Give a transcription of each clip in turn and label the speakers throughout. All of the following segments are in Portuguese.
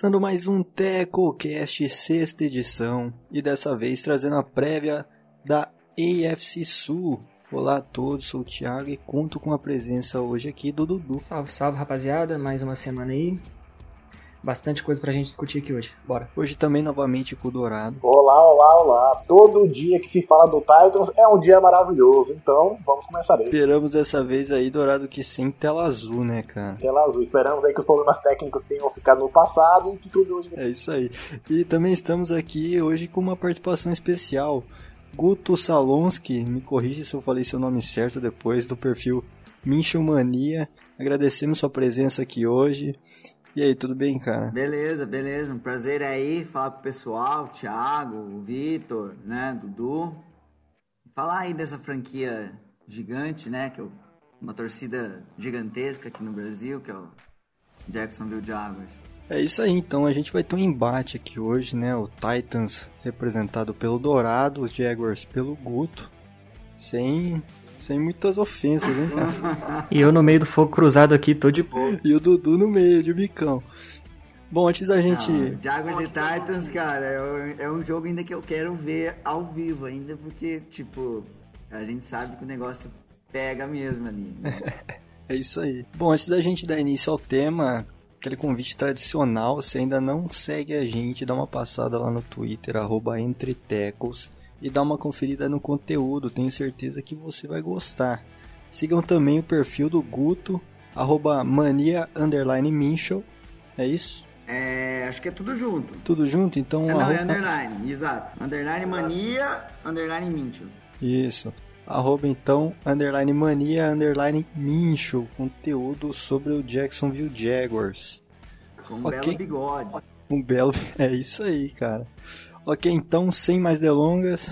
Speaker 1: Começando mais um TecoCast, sexta edição, e dessa vez trazendo a prévia da AFC Sul. Olá a todos, sou o Thiago e conto com a presença hoje aqui do Dudu.
Speaker 2: Salve, salve rapaziada, mais uma semana aí. Bastante coisa pra gente discutir aqui hoje. Bora.
Speaker 1: Hoje também novamente com o Dourado.
Speaker 3: Olá, olá, olá. Todo dia que se fala do Titans é um dia maravilhoso. Então, vamos começar aí.
Speaker 1: Esperamos dessa vez aí, Dourado, que sem tela azul, né, cara?
Speaker 3: Tela azul. Esperamos aí que os problemas técnicos tenham ficado no passado e que tudo hoje.
Speaker 1: É isso aí. E também estamos aqui hoje com uma participação especial. Guto Salonski, me corrija se eu falei seu nome certo depois, do perfil Minchomania. Agradecemos sua presença aqui hoje. E aí, tudo bem, cara?
Speaker 4: Beleza, beleza. Um prazer aí falar pro pessoal, o Thiago, o Vitor, né, Dudu. Falar aí dessa franquia gigante, né, que é uma torcida gigantesca aqui no Brasil, que é o Jacksonville Jaguars.
Speaker 1: É isso aí, então a gente vai ter um embate aqui hoje, né? O Titans representado pelo Dourado, os Jaguars pelo Guto, sem sem muitas ofensas, hein, cara?
Speaker 2: e eu no meio do fogo cruzado aqui, tô de boa.
Speaker 1: E o Dudu no meio, de bicão. Bom, antes da gente. Não,
Speaker 4: Jaguars e Titans, cara, é, é um jogo ainda que eu quero ver ao vivo, ainda porque, tipo, a gente sabe que o negócio pega mesmo ali. Né?
Speaker 1: é isso aí. Bom, antes da gente dar início ao tema, aquele convite tradicional, se ainda não segue a gente, dá uma passada lá no Twitter, arroba entretecos e dá uma conferida no conteúdo, tenho certeza que você vai gostar. Sigam também o perfil do Guto, arroba mania underline minchel, é isso?
Speaker 4: É, acho que é tudo junto.
Speaker 1: Tudo junto? Então...
Speaker 4: É, não, arroba... é underline, exato. Underline mania, underline minchel.
Speaker 1: Isso. Arroba então, underline mania, underline minchel, conteúdo sobre o Jacksonville Jaguars.
Speaker 4: Com um okay. belo bigode.
Speaker 1: Um belo... É isso aí, cara. Ok, então, sem mais delongas.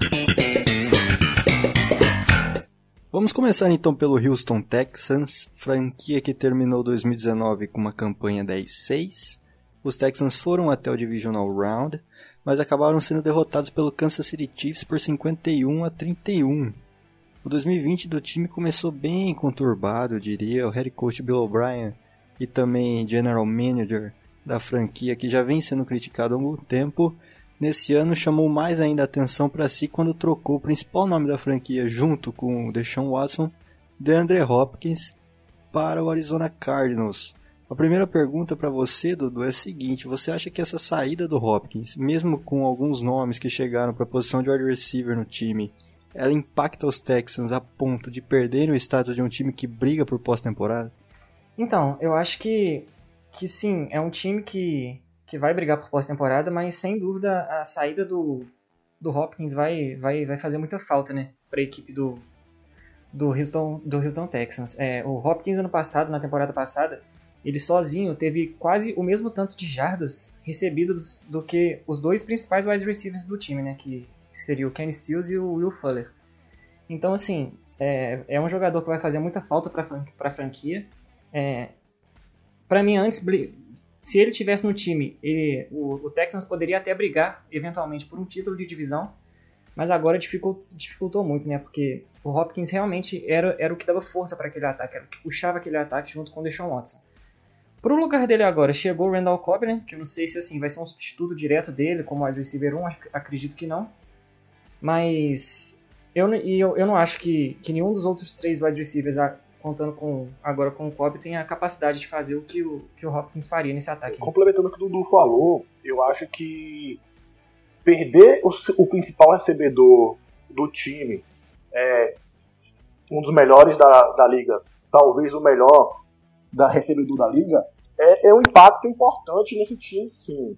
Speaker 1: Vamos começar então pelo Houston Texans, franquia que terminou 2019 com uma campanha 10-6. Os Texans foram até o Divisional Round, mas acabaram sendo derrotados pelo Kansas City Chiefs por 51 a 31. O 2020 do time começou bem conturbado, eu diria. O head coach Bill O'Brien e também general manager da franquia, que já vem sendo criticado há algum tempo, Nesse ano chamou mais ainda atenção para si quando trocou o principal nome da franquia junto com o Deshaun Watson, DeAndre Hopkins, para o Arizona Cardinals. A primeira pergunta para você, Dudu, é a seguinte: você acha que essa saída do Hopkins, mesmo com alguns nomes que chegaram para a posição de wide receiver no time, ela impacta os Texans a ponto de perderem o status de um time que briga por pós-temporada?
Speaker 2: Então, eu acho que, que sim, é um time que que vai brigar por pós-temporada, mas sem dúvida a saída do, do Hopkins vai, vai, vai fazer muita falta, né, para a equipe do, do Houston, do Houston Texans. É, o Hopkins ano passado, na temporada passada, ele sozinho teve quase o mesmo tanto de jardas recebidas do que os dois principais wide receivers do time, né, que, seria o Kenny Stills e o Will Fuller. Então, assim, é, é um jogador que vai fazer muita falta para a franquia. É, para mim, antes, se ele tivesse no time, ele, o, o, Texans poderia até brigar, eventualmente, por um título de divisão, mas agora dificultou, dificultou muito, né? Porque o Hopkins realmente era, era o que dava força para aquele ataque, era o que puxava aquele ataque junto com o Deshaun Watson. Pro lugar dele agora, chegou o Randall Cobb, né? Que eu não sei se assim vai ser um substituto direto dele, como wide receiver 1, acredito que não. Mas eu, eu, eu não acho que, que nenhum dos outros três wide receivers contando com agora com o Cobb, tem a capacidade de fazer o que o, que o Hopkins faria nesse ataque.
Speaker 3: Complementando o que o Dudu falou, eu acho que perder o, o principal recebedor do time, é um dos melhores da, da liga, talvez o melhor da recebedor da liga, é, é um impacto importante nesse time, sim.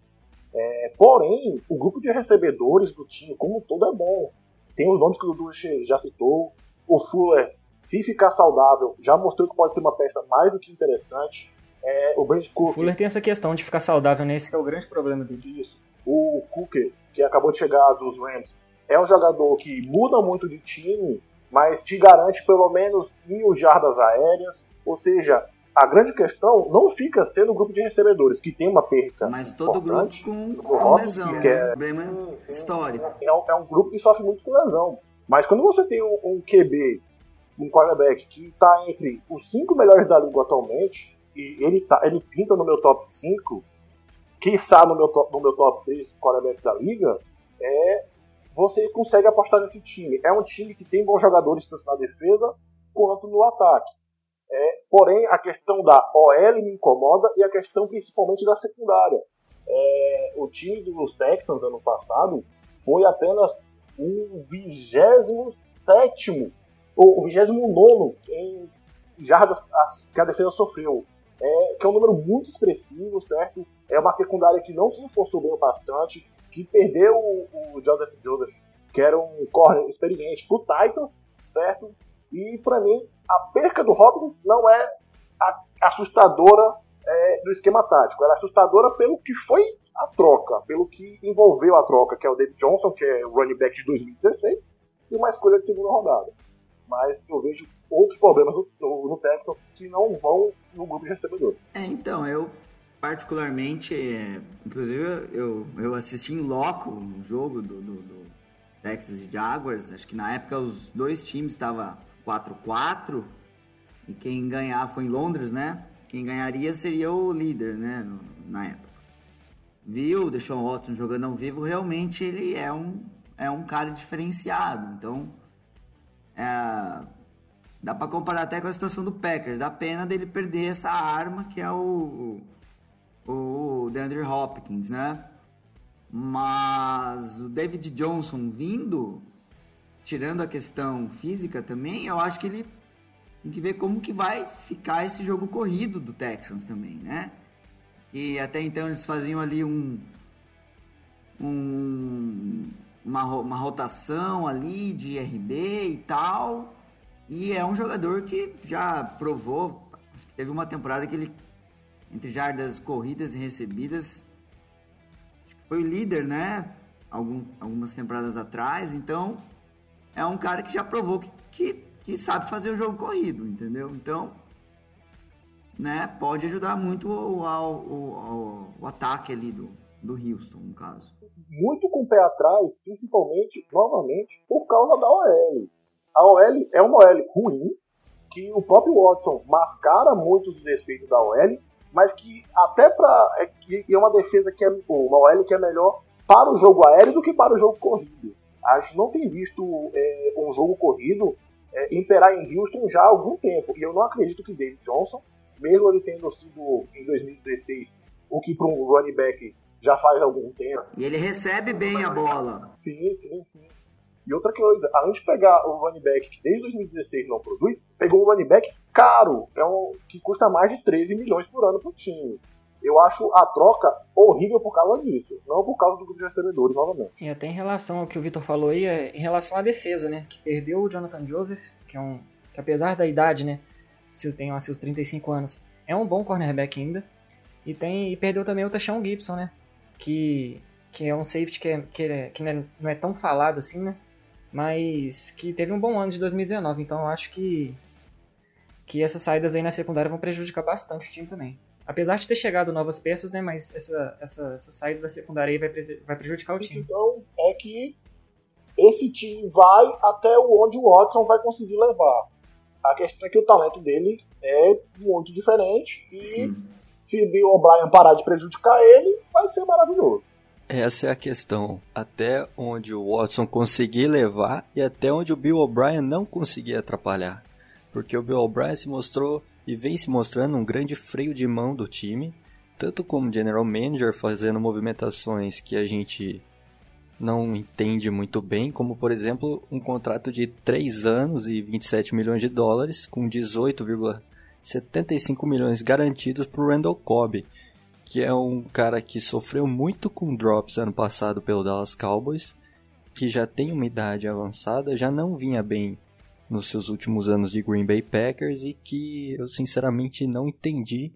Speaker 3: É, porém, o grupo de recebedores do time, como um todo, é bom. Tem os nomes que o Dudu já citou. O Fuller se ficar saudável, já mostrou que pode ser uma peça mais do que interessante. É, o Brand Cooker.
Speaker 2: O Fuller tem essa questão de ficar saudável, né? Esse que é o grande problema dele.
Speaker 3: Isso. O Cooker, que acabou de chegar dos Rams, é um jogador que muda muito de time, mas te garante pelo menos mil jardas aéreas. Ou seja, a grande questão não fica sendo o grupo de recebedores, que tem uma perca.
Speaker 4: Mas todo grupo com, com lesão, que é, problema histórico.
Speaker 3: É um, é um, grupo que sofre muito com lesão. Mas quando você tem um, um QB um quarterback que está entre os cinco melhores da liga atualmente, e ele, tá, ele pinta no meu top 5, quiçá no meu top, no meu top 3 quarterbacks da liga, é, você consegue apostar nesse time. É um time que tem bons jogadores tanto na defesa quanto no ataque. É, porém, a questão da OL me incomoda e a questão principalmente da secundária. É, o time dos Texans ano passado foi apenas o 27 ou o 29 em jardas que a defesa sofreu. É, que é um número muito expressivo, certo? É uma secundária que não se esforçou bem bastante, que perdeu o, o Joseph Joseph, que era um corner experiente, pro Titans, certo? E para mim, a perca do Hopkins não é assustadora é, do esquema tático, ela é assustadora pelo que foi a troca, pelo que envolveu a troca, que é o David Johnson, que é o running back de 2016, e uma escolha de segunda rodada. Mas eu vejo outros problemas no, no, que não vão no grupo de recebedores.
Speaker 4: É, então, eu particularmente, é, inclusive eu, eu assisti em loco um jogo do, do, do Texas e Jaguars, acho que na época os dois times estavam 4-4 e quem ganhar foi em Londres, né? Quem ganharia seria o líder, né? No, na época. Viu o Deshaun Watson jogando ao vivo, realmente ele é um, é um cara diferenciado. Então, é, dá para comparar até com a situação do Packers. Dá pena dele perder essa arma que é o, o, o DeAndre Hopkins, né? Mas o David Johnson vindo, tirando a questão física também, eu acho que ele tem que ver como que vai ficar esse jogo corrido do Texans também, né? Que até então eles faziam ali um, um uma, uma rotação ali de RB e tal. E é um jogador que já provou, teve uma temporada que ele, entre jardas corridas e recebidas, foi o líder, né? Algum, algumas temporadas atrás. Então, é um cara que já provou que, que que sabe fazer o jogo corrido, entendeu? Então, né, pode ajudar muito o, o, o ataque ali do, do Houston, no caso.
Speaker 3: Muito com o pé atrás, principalmente, novamente, por causa da OL. A OL é uma OL ruim, que o próprio Watson mascara muitos dos defeitos da OL, mas que até para é, é uma defesa que é uma OL que é melhor para o jogo aéreo do que para o jogo corrido. A gente não tem visto é, um jogo corrido é, imperar em Houston já há algum tempo. E eu não acredito que David Johnson, mesmo ele tendo sido em 2016 o que para um running back já faz algum tempo.
Speaker 4: E ele recebe bem a bola.
Speaker 3: Sim, sim, sim. E outra coisa, além de pegar o running back que desde 2016 não produz, pegou um running back caro, é um, que custa mais de 13 milhões por ano para o time. Eu acho a troca horrível por causa disso, não por causa do grupo de recebedores, novamente.
Speaker 2: E até em relação ao que o Vitor falou aí, é em relação à defesa, né? Que perdeu o Jonathan Joseph, que é um. que apesar da idade, né? Se tem lá seus 35 anos, é um bom cornerback ainda. E tem. E perdeu também o Tashawn Gibson, né? Que. Que é um safety que, é, que, é, que não, é, não é tão falado assim, né? Mas que teve um bom ano de 2019, então eu acho que. Que essas saídas aí na secundária vão prejudicar bastante o time também. Apesar de ter chegado novas peças, né? Mas essa, essa, essa saída da secundária aí vai, vai prejudicar o time.
Speaker 3: Então, é que esse time vai até onde o Watson vai conseguir levar. A questão é que o talento dele é muito diferente e Sim. Se Bill O'Brien parar de prejudicar ele, vai ser maravilhoso.
Speaker 1: Essa é a questão. Até onde o Watson conseguir levar e até onde o Bill O'Brien não conseguir atrapalhar. Porque o Bill O'Brien se mostrou e vem se mostrando um grande freio de mão do time, tanto como general manager fazendo movimentações que a gente não entende muito bem, como por exemplo um contrato de 3 anos e 27 milhões de dólares, com 18,75 milhões garantidos para o Randall Cobb, que é um cara que sofreu muito com drops ano passado pelo Dallas Cowboys, que já tem uma idade avançada, já não vinha bem nos seus últimos anos de Green Bay Packers e que eu sinceramente não entendi.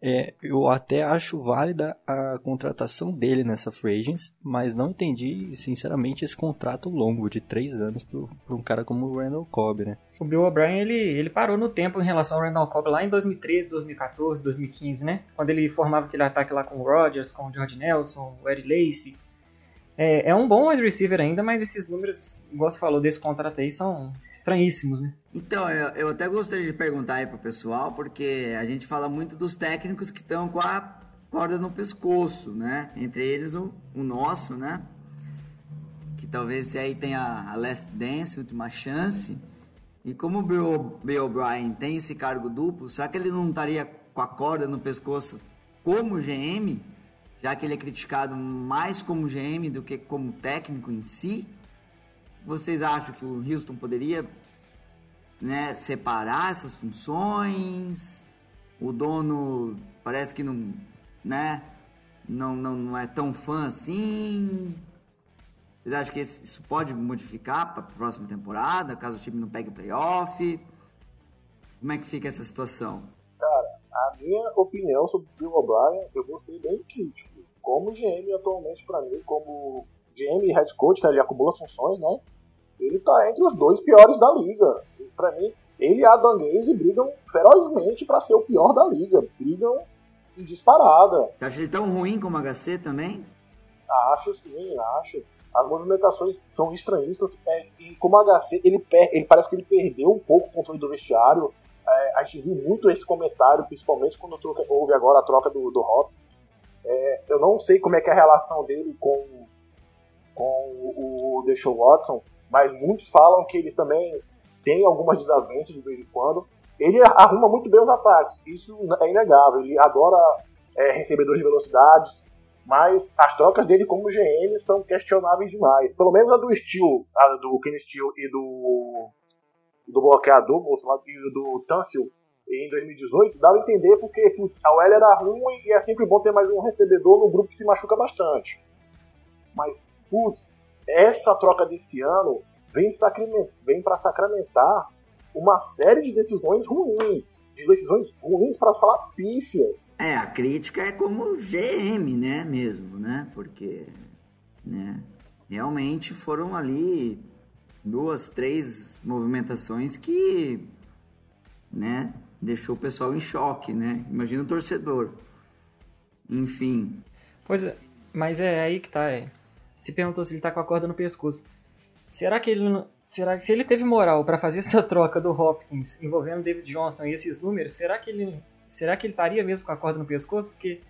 Speaker 1: É, eu até acho válida a contratação dele nessa Free Agents, mas não entendi, sinceramente, esse contrato longo de três anos para um cara como o Randall Cobb, né?
Speaker 2: O Bill O'Brien, ele, ele parou no tempo em relação ao Randall Cobb lá em 2013, 2014, 2015, né? Quando ele formava aquele ataque lá com o Rodgers, com o George Nelson, o Eddie Lacy, é, é um bom wide receiver ainda, mas esses números, igual você falou desse contrato aí, são estranhíssimos, né?
Speaker 4: Então, eu, eu até gostaria de perguntar aí pro pessoal, porque a gente fala muito dos técnicos que estão com a, corda no pescoço, né? Entre eles o, o nosso, né? Que talvez aí tenha a Last Dance, última chance. E como o Bill, O'Brien tem esse cargo duplo, será que ele não estaria com a corda no pescoço como GM? Já que ele é criticado mais como GM do que como técnico em si? Vocês acham que o Houston poderia né, separar essas funções? O dono parece que não, né, não, não, não é tão fã assim. Vocês acham que isso pode modificar para a próxima temporada, caso o time não pegue o playoff? Como é que fica essa situação?
Speaker 3: Cara, a minha opinião sobre o Bill O'Brien, eu vou ser bem crítico. Como GM atualmente, para mim, como GM e head coach, que ele acumula funções, né? Ele tá entre os dois piores da liga. Para mim, ele e a Adam Gaze brigam ferozmente para ser o pior da liga. Brigam em disparada.
Speaker 4: Você acha ele tão ruim como o HC também?
Speaker 3: Acho sim, acho. As movimentações são estranhistas. É, e como o HC, ele, per ele parece que ele perdeu um pouco o controle do vestiário. É, a gente viu muito esse comentário, principalmente quando houve agora a troca do, do Hopkins. É, eu não sei como é que é a relação dele com, com o, o Deshaun Watson, mas muitos falam que eles também têm algumas desavenças de vez em quando. Ele arruma muito bem os ataques, isso é inegável. Ele adora é, recebedores de velocidades, mas as trocas dele como GM são questionáveis demais. Pelo menos a do Steel, a do Ken Steel e do, do bloqueador, e do Tansil em 2018, dava a entender porque putz, a OL era ruim e é sempre bom ter mais um recebedor no grupo que se machuca bastante. Mas, putz, essa troca desse ano vem, vem para sacramentar uma série de decisões ruins. De decisões ruins para falar pífias.
Speaker 4: É, a crítica é como GM, né, mesmo, né? Porque, né, realmente foram ali duas, três movimentações que, né, deixou o pessoal em choque, né? Imagina o torcedor. Enfim.
Speaker 2: Pois é, mas é aí que tá, é se perguntou se ele tá com a corda no pescoço. Será que ele será que se ele teve moral para fazer essa troca do Hopkins envolvendo David Johnson e esses números, será que ele será que ele estaria mesmo com a corda no pescoço? Porque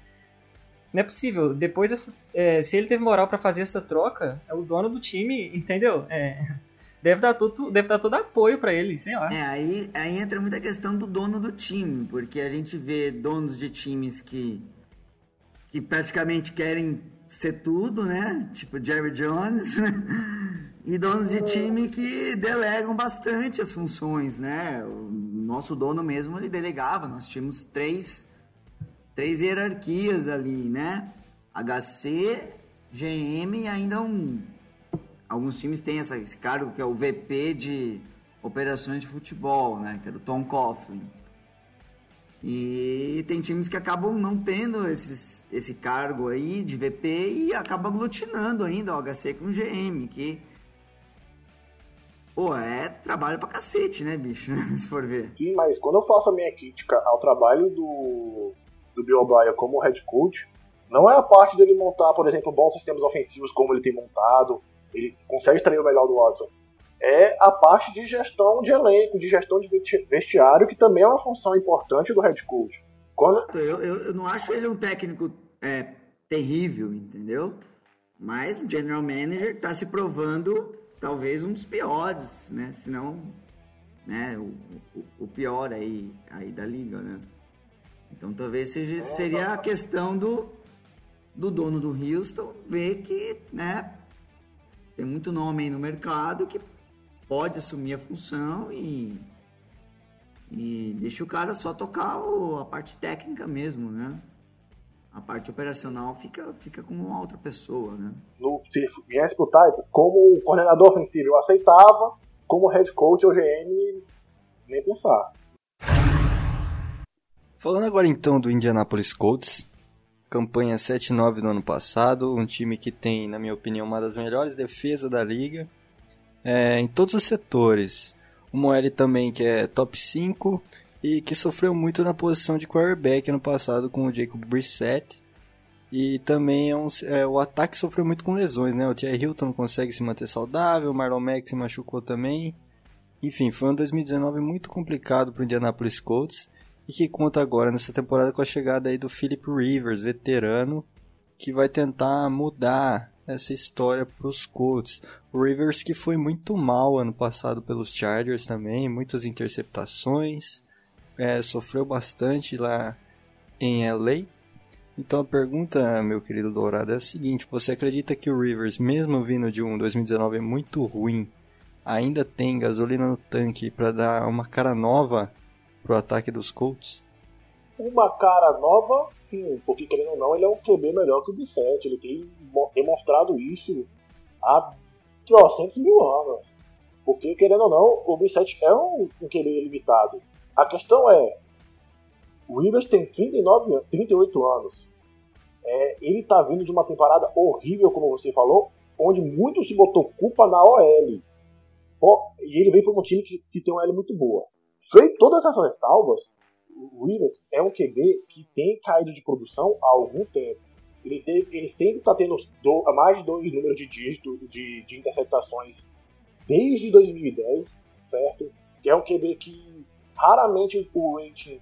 Speaker 2: não é possível. Depois, essa, é, se ele teve moral para fazer essa troca, é o dono do time, entendeu? É, deve dar todo, deve dar todo apoio para ele, sei lá.
Speaker 4: É, aí, aí entra muita questão do dono do time, porque a gente vê donos de times que, que praticamente querem ser tudo, né? Tipo Jerry Jones, né? E donos de time que delegam bastante as funções, né? O nosso dono mesmo, ele delegava. Nós tínhamos três, três hierarquias ali, né? HC, GM e ainda um... Alguns times têm essa, esse cargo que é o VP de operações de futebol, né? Que é o Tom Coughlin. E tem times que acabam não tendo esses, esse cargo aí de VP e acabam aglutinando ainda o HC com o GM, que. Pô, é trabalho pra cacete, né, bicho? Se for ver.
Speaker 3: Sim, mas quando eu faço a minha crítica ao trabalho do, do Bill O'Brien como head coach, não é a parte dele montar, por exemplo, bons sistemas ofensivos como ele tem montado, ele consegue extrair o melhor do Watson é a parte de gestão de elenco, de gestão de vestiário, que também é uma função importante do head coach.
Speaker 4: Quando... Eu, eu, eu não acho ele um técnico é, terrível, entendeu? Mas o general manager está se provando talvez um dos piores, né? Se não, né, o, o, o, pior aí, aí da liga, né? Então talvez seja, seria a questão do, do dono do Houston ver que, né, tem muito nome aí no mercado que pode assumir a função e, e deixa o cara só tocar o, a parte técnica mesmo, né? A parte operacional fica, fica com uma outra pessoa, né?
Speaker 3: No, se viesse pro Titans, como coordenador ofensivo eu aceitava, como head coach ou GM, nem pensar.
Speaker 1: Falando agora então do Indianapolis Colts, campanha 7-9 no ano passado, um time que tem, na minha opinião, uma das melhores defesas da liga, é, em todos os setores. O Moelle também, que é top 5 e que sofreu muito na posição de quarterback no passado com o Jacob Brissett. E também é um, é, o ataque sofreu muito com lesões, né? O Thierry Hilton não consegue se manter saudável, o Marlon Mack se machucou também. Enfim, foi um 2019 muito complicado para o Indianapolis Colts. e que conta agora nessa temporada com a chegada aí do Philip Rivers, veterano, que vai tentar mudar essa história para os Colts. O Rivers que foi muito mal ano passado pelos Chargers também, muitas interceptações, é, sofreu bastante lá em LA. Então a pergunta, meu querido Dourado, é a seguinte: você acredita que o Rivers, mesmo vindo de um 2019 muito ruim, ainda tem gasolina no tanque para dar uma cara nova pro ataque dos Colts?
Speaker 3: Uma cara nova, sim, porque querendo ou não, ele é um QB melhor que o Bissett. Ele tem demonstrado isso há trocentos mil anos. Porque, querendo ou não, o Bissett é um, um QB limitado. A questão é, o Rivers tem 39, 38 anos. É, ele tá vindo de uma temporada horrível, como você falou, onde muito se botou culpa na OL. E ele veio para um time que, que tem uma OL muito boa. Feito todas essas ressalvas, o Rivers é um QB que tem caído de produção há algum tempo. Ele, teve, ele sempre está tendo do, mais de dois números de dígito de, de interceptações desde 2010, certo? Que é um QB que raramente o rating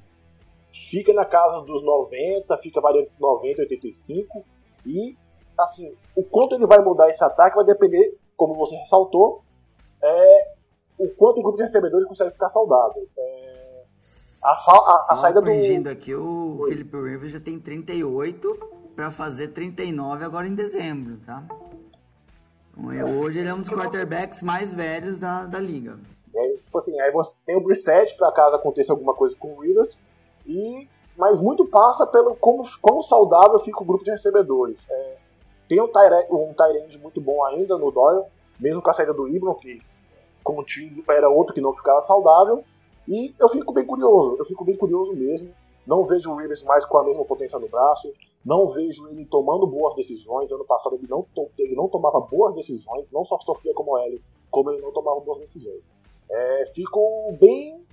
Speaker 3: fica na casa dos 90, fica variando 90, 85. E, assim, o quanto ele vai mudar esse ataque vai depender, como você ressaltou, é, o quanto o grupo de recebedores consegue ficar saudável. É,
Speaker 4: a, a, a saída do. aqui, o Oi. Felipe Rivers já tem 38 para fazer 39 agora em dezembro, tá? Então, é, hoje ele é um dos quarterbacks mais velhos da, da liga.
Speaker 3: É, tipo assim, aí você tem o Brissett para caso aconteça alguma coisa com o Rivers, e, mas muito passa pelo como, como saudável fica o grupo de recebedores. É, tem um Tyrande um muito bom ainda no Doyle, mesmo com a saída do Ibron, que contigo era outro que não ficava saudável. E eu fico bem curioso, eu fico bem curioso mesmo. Não vejo o Rivers mais com a mesma potência no braço. Não vejo ele tomando boas decisões. Ano passado ele não, ele não tomava boas decisões, não só sofria como ele, como ele não tomava boas decisões. É, fico bem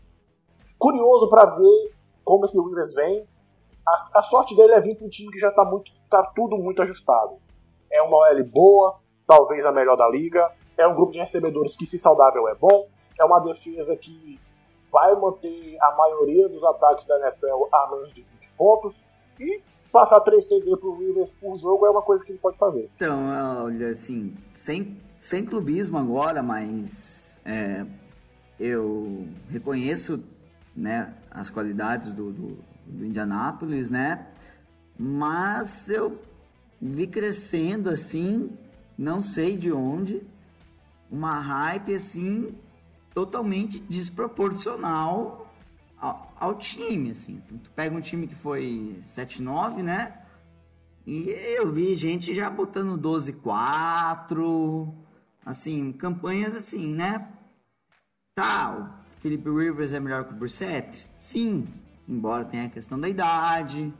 Speaker 3: curioso para ver como esse Rivers vem. A, a, sorte dele é vir para um time que já está muito, tá tudo muito ajustado. É uma OL boa, talvez a melhor da liga. É um grupo de recebedores que, se saudável, é bom. É uma defesa que vai manter a maioria dos ataques da NFL a menos de 20 pontos e passar 3 TD pro Rivers por jogo é uma coisa que ele pode fazer.
Speaker 4: Então, olha, assim, sem, sem clubismo agora, mas é, eu reconheço né, as qualidades do, do, do Indianápolis, né? Mas eu vi crescendo assim, não sei de onde, uma hype assim totalmente desproporcional ao, ao time, assim. Tu pega um time que foi 7-9, né? E eu vi gente já botando 12-4, assim, campanhas assim, né? Tá, Felipe Rivers é melhor que o Brissett? Sim, embora tenha a questão da idade.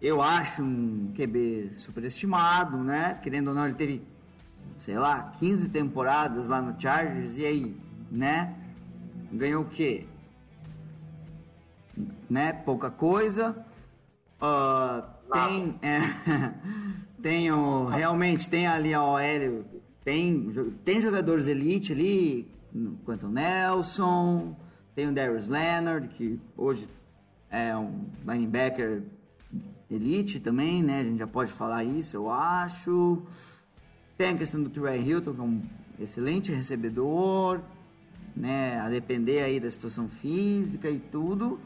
Speaker 4: Eu acho um QB superestimado, né? Querendo ou não, ele teve, sei lá, 15 temporadas lá no Chargers e aí, né? Ganhou o quê? Né? Pouca coisa. Uh, tem, é, tem o, realmente tem ali a OL, tem, tem jogadores elite ali, Quentin Nelson, tem o Darius Leonard, que hoje é um linebacker elite também, né? A gente já pode falar isso, eu acho. Tem a questão do Trey Hilton, que é um excelente recebedor, né? A depender aí da situação física e tudo.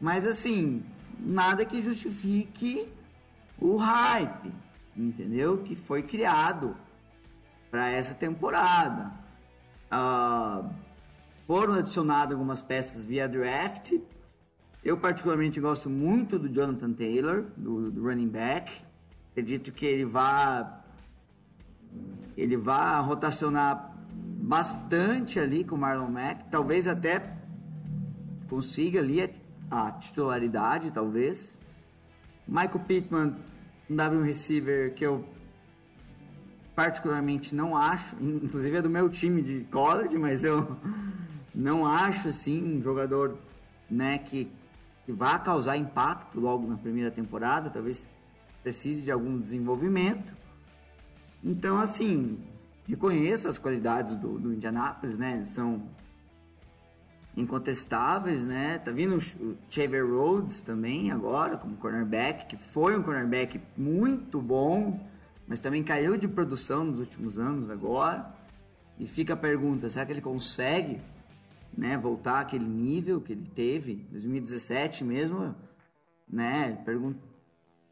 Speaker 4: Mas assim, nada que justifique o hype, entendeu? Que foi criado para essa temporada. Uh, foram adicionadas algumas peças via draft. Eu particularmente gosto muito do Jonathan Taylor, do, do running back. Acredito que ele vai ele vai rotacionar bastante ali com o Marlon Mack, talvez até consiga ali a, titularidade, talvez. Michael Pittman, um W receiver que eu particularmente não acho, inclusive é do meu time de college, mas eu não acho assim um jogador, né, que que vá causar impacto logo na primeira temporada, talvez precise de algum desenvolvimento. Então, assim, reconheço as qualidades do, do Indianapolis, né? Eles são incontestáveis, né? Tá vindo o Xavier Rhodes também agora como cornerback, que foi um cornerback muito bom, mas também caiu de produção nos últimos anos agora. E fica a pergunta, será que ele consegue, né, voltar àquele nível que ele teve em 2017 mesmo, né? Pergunta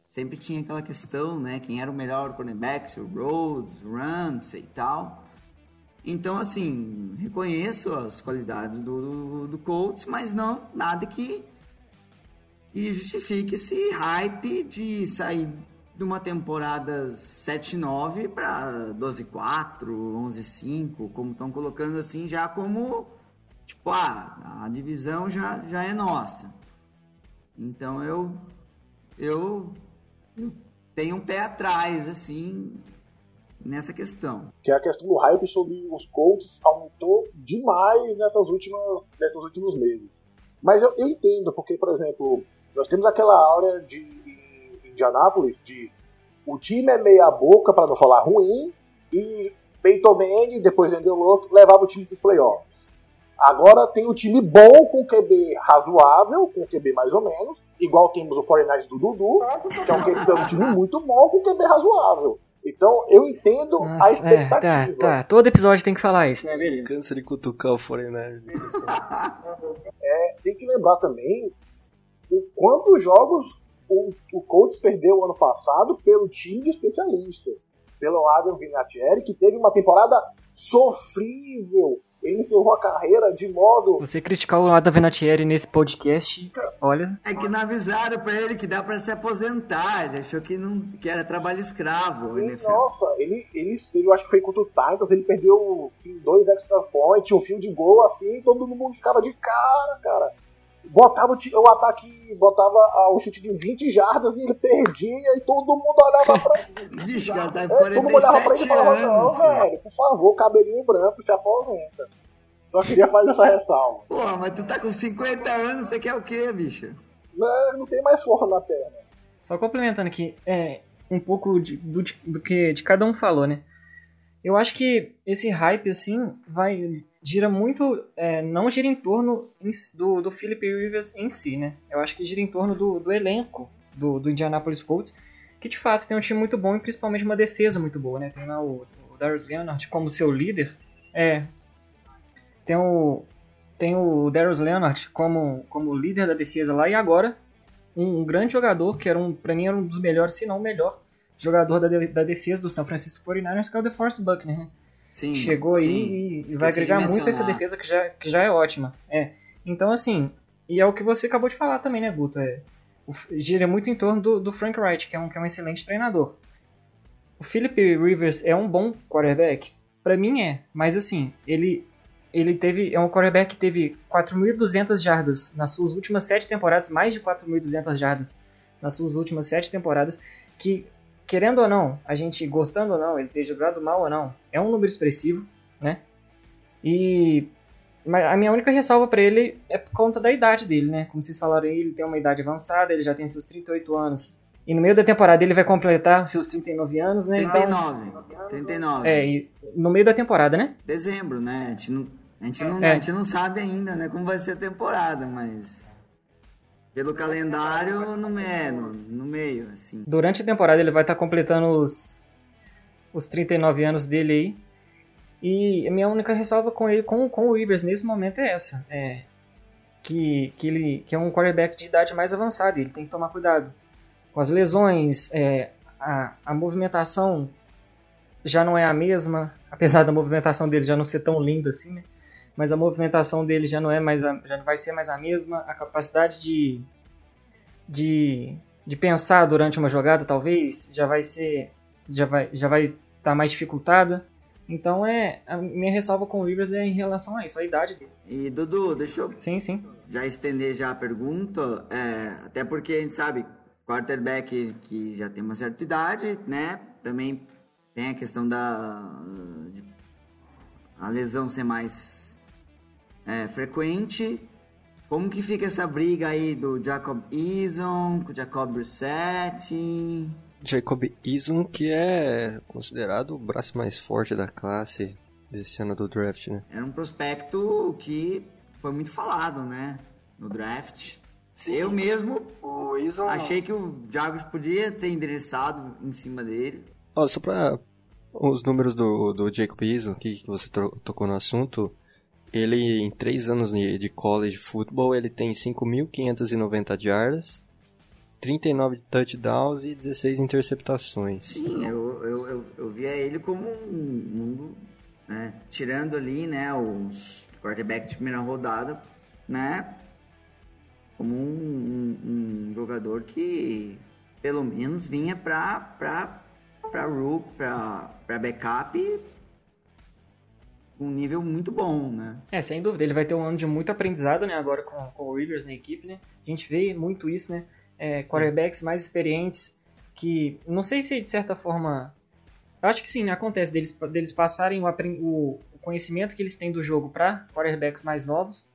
Speaker 4: sempre tinha aquela questão, né, quem era o melhor cornerback, se o Rhodes, Ramsey e tal. Então, assim, reconheço as qualidades do, do, do Colts, mas não nada que, que justifique esse hype de sair de uma temporada 7-9 para 12-4, 11-5, como estão colocando assim, já como, tipo, ah, a divisão já, já é nossa. Então eu, eu, eu tenho um pé atrás, assim, nessa questão.
Speaker 3: Que é a questão do hype sobre os Colts aumentou demais nessas últimas, nesses últimos meses. Mas eu, eu entendo, porque, por exemplo, nós temos aquela áurea de Indianápolis de o time é meia boca, para não falar ruim, e Peyton Manning, depois Andrew Luck, levava o time para playoffs. Agora tem um time bom, com QB razoável, com QB mais ou menos, igual temos o 49 do Dudu, que é um, um time muito bom com QB razoável. Então, eu entendo Nossa, a expectativa.
Speaker 2: É, tá, tá. Todo episódio tem que falar isso, né, beleza?
Speaker 1: Câncer de cutucar o Foreigner.
Speaker 3: é, tem que lembrar também o quantos jogos o, o Colts perdeu ano passado pelo time de especialistas. Pelo Adam Vinatieri, que teve uma temporada sofrível ele encerrou a carreira de modo.
Speaker 2: Você criticar o Adam Venatieri nesse podcast, olha.
Speaker 4: É que não avisaram pra ele que dá pra se aposentar. Ele achou que, não, que era trabalho escravo.
Speaker 3: Sim, nossa, ele, ele, eu acho que foi contra o Titans, ele perdeu assim, dois extra points, um fio de gol assim, todo mundo ficava de cara, cara. Botava o, o ataque, botava o chute de 20 jardas e ele perdia e todo mundo olhava pra
Speaker 4: ele. Vixe, cara, tá 47 é, todo mundo olhava pra ele e falava,
Speaker 3: não, velho, por favor, cabelinho branco, se aposenta. Só queria fazer essa ressalva.
Speaker 4: Porra, mas tu tá com 50 anos, você quer o quê, bicho?
Speaker 3: Não, não tem mais força na perna.
Speaker 2: Só complementando aqui, é, um pouco de, do, do que de cada um falou, né? Eu acho que esse hype, assim, vai gira muito, é, não gira em torno do, do Philip Rivers em si, né? Eu acho que gira em torno do, do elenco do, do Indianapolis Colts, que de fato tem um time muito bom e principalmente uma defesa muito boa, né? Tem lá o, o Darius Leonard como seu líder, é, tem o tem o Darius Leonard como, como líder da defesa lá e agora um, um grande jogador que era um para mim era um dos melhores, se não o melhor jogador da, da defesa do San Francisco 49ers, que é o DeForest Buckner, né? Sim, chegou sim. aí e vai agregar muito essa defesa que já, que já é ótima. É. Então, assim, e é o que você acabou de falar também, né, Guto? É, o, gira muito em torno do, do Frank Wright, que é, um, que é um excelente treinador. O Philip Rivers é um bom quarterback? Para mim é, mas assim, ele ele teve é um quarterback que teve 4.200 jardas nas suas últimas sete temporadas, mais de 4.200 jardas nas suas últimas sete temporadas, que querendo ou não, a gente gostando ou não, ele ter jogado mal ou não, é um número expressivo, né? E a minha única ressalva para ele é por conta da idade dele, né? Como vocês falaram aí, ele tem uma idade avançada, ele já tem seus 38 anos. E no meio da temporada ele vai completar seus 39 anos, né?
Speaker 4: 39. Então, 39.
Speaker 2: É, e no meio da temporada, né?
Speaker 4: Dezembro, né? A gente não, a gente não, é. a gente não sabe ainda, né, como vai ser a temporada, mas pelo calendário, no, meio, no, no meio, assim.
Speaker 2: Durante a temporada ele vai estar tá completando os, os 39 anos dele aí. E a minha única ressalva com ele, com, com o Rivers nesse momento é essa. É que, que ele que é um quarterback de idade mais avançada. Ele tem que tomar cuidado com as lesões, é, a, a movimentação já não é a mesma, apesar da movimentação dele já não ser tão linda assim, né? Mas a movimentação dele já não é mais a, já não vai ser mais a mesma, a capacidade de, de, de pensar durante uma jogada talvez já vai ser já vai já vai estar tá mais dificultada. Então é a minha ressalva com o Rivers é em relação a isso, a idade dele.
Speaker 4: E Dudu, deixa eu
Speaker 2: sim, sim.
Speaker 4: já estender já a pergunta, é, até porque a gente sabe quarterback que já tem uma certa idade, né? Também tem a questão da a lesão ser mais é, frequente. Como que fica essa briga aí do Jacob Eason com o Jacob Brissett?
Speaker 1: Jacob Eason, que é considerado o braço mais forte da classe desse ano do draft, né?
Speaker 4: Era um prospecto que foi muito falado, né? No draft. Sim. Eu mesmo achei que o Jaguars podia ter endereçado em cima dele.
Speaker 1: Ó, só pra os números do, do Jacob Eason, que, que você tocou no assunto, ele em três anos de college football, ele tem 5.590 yardas, 39 touchdowns e 16 interceptações.
Speaker 4: Sim, eu, eu, eu, eu via ele como um, um né, tirando ali, né, os quarterbacks de primeira rodada, né, como um, um, um jogador que pelo menos vinha para para para backup um nível muito bom, né?
Speaker 2: É, sem dúvida. Ele vai ter um ano de muito aprendizado, né? Agora com, com o Rivers na equipe, né? A gente vê muito isso, né? É, quarterbacks mais experientes que, não sei se de certa forma... Eu acho que sim, né? acontece deles, deles passarem o, o, o conhecimento que eles têm do jogo para quarterbacks mais novos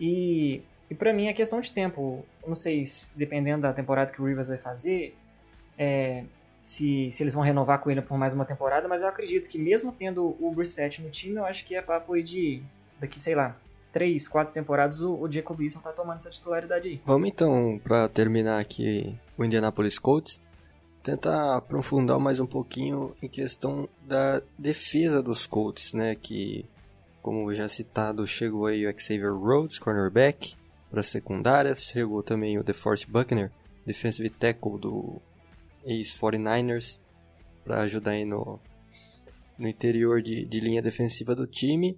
Speaker 2: e e para mim é questão de tempo. Não sei, se, dependendo da temporada que o Rivers vai fazer, é, se, se eles vão renovar com ele por mais uma temporada, mas eu acredito que mesmo tendo o Brissett no time, eu acho que é papo de daqui, sei lá, três, quatro temporadas o, o Jacob Eason tá tomando essa titularidade aí.
Speaker 1: Vamos então, para terminar aqui o Indianapolis Colts, tentar aprofundar mais um pouquinho em questão da defesa dos Colts, né, que como já citado, chegou aí o Xavier Rhodes, cornerback, para secundária. Chegou também o DeForest Buckner, defensive tackle do ex-49ers, para ajudar aí no, no interior de, de linha defensiva do time.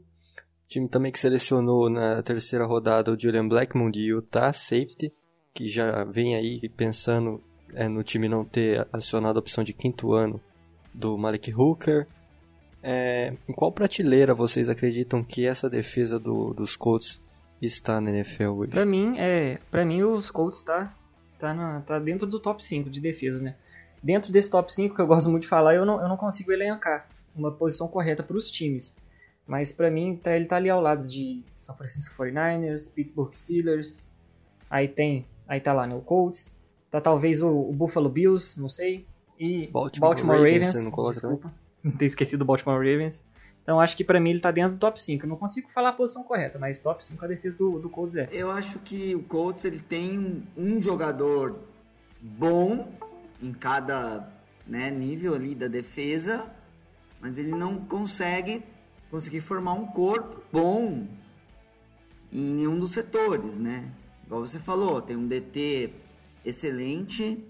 Speaker 1: O time também que selecionou na terceira rodada o Julian Blackmon de Utah, safety, que já vem aí pensando é, no time não ter acionado a opção de quinto ano do Malik Hooker. É, em qual prateleira vocês acreditam que essa defesa do, dos Colts está na NFL hoje?
Speaker 2: Pra mim, é, pra mim os Colts tá, tá, na, tá dentro do top 5 de defesa, né? Dentro desse top 5 que eu gosto muito de falar, eu não, eu não consigo elencar uma posição correta para os times. Mas para mim, tá, ele tá ali ao lado de São Francisco 49ers, Pittsburgh Steelers, aí tem, aí tá lá, né, o Colts, tá talvez o, o Buffalo Bills, não sei, e Baltimore, Baltimore Ravens, Ravens desculpa, não ter esquecido o Baltimore Ravens. Então acho que para mim ele tá dentro do top 5. Eu não consigo falar a posição correta, mas top 5 é a defesa do, do Colts é.
Speaker 4: Eu acho que o Colts ele tem um jogador bom em cada né, nível ali da defesa, mas ele não consegue conseguir formar um corpo bom em nenhum dos setores, né? Igual você falou, tem um DT excelente,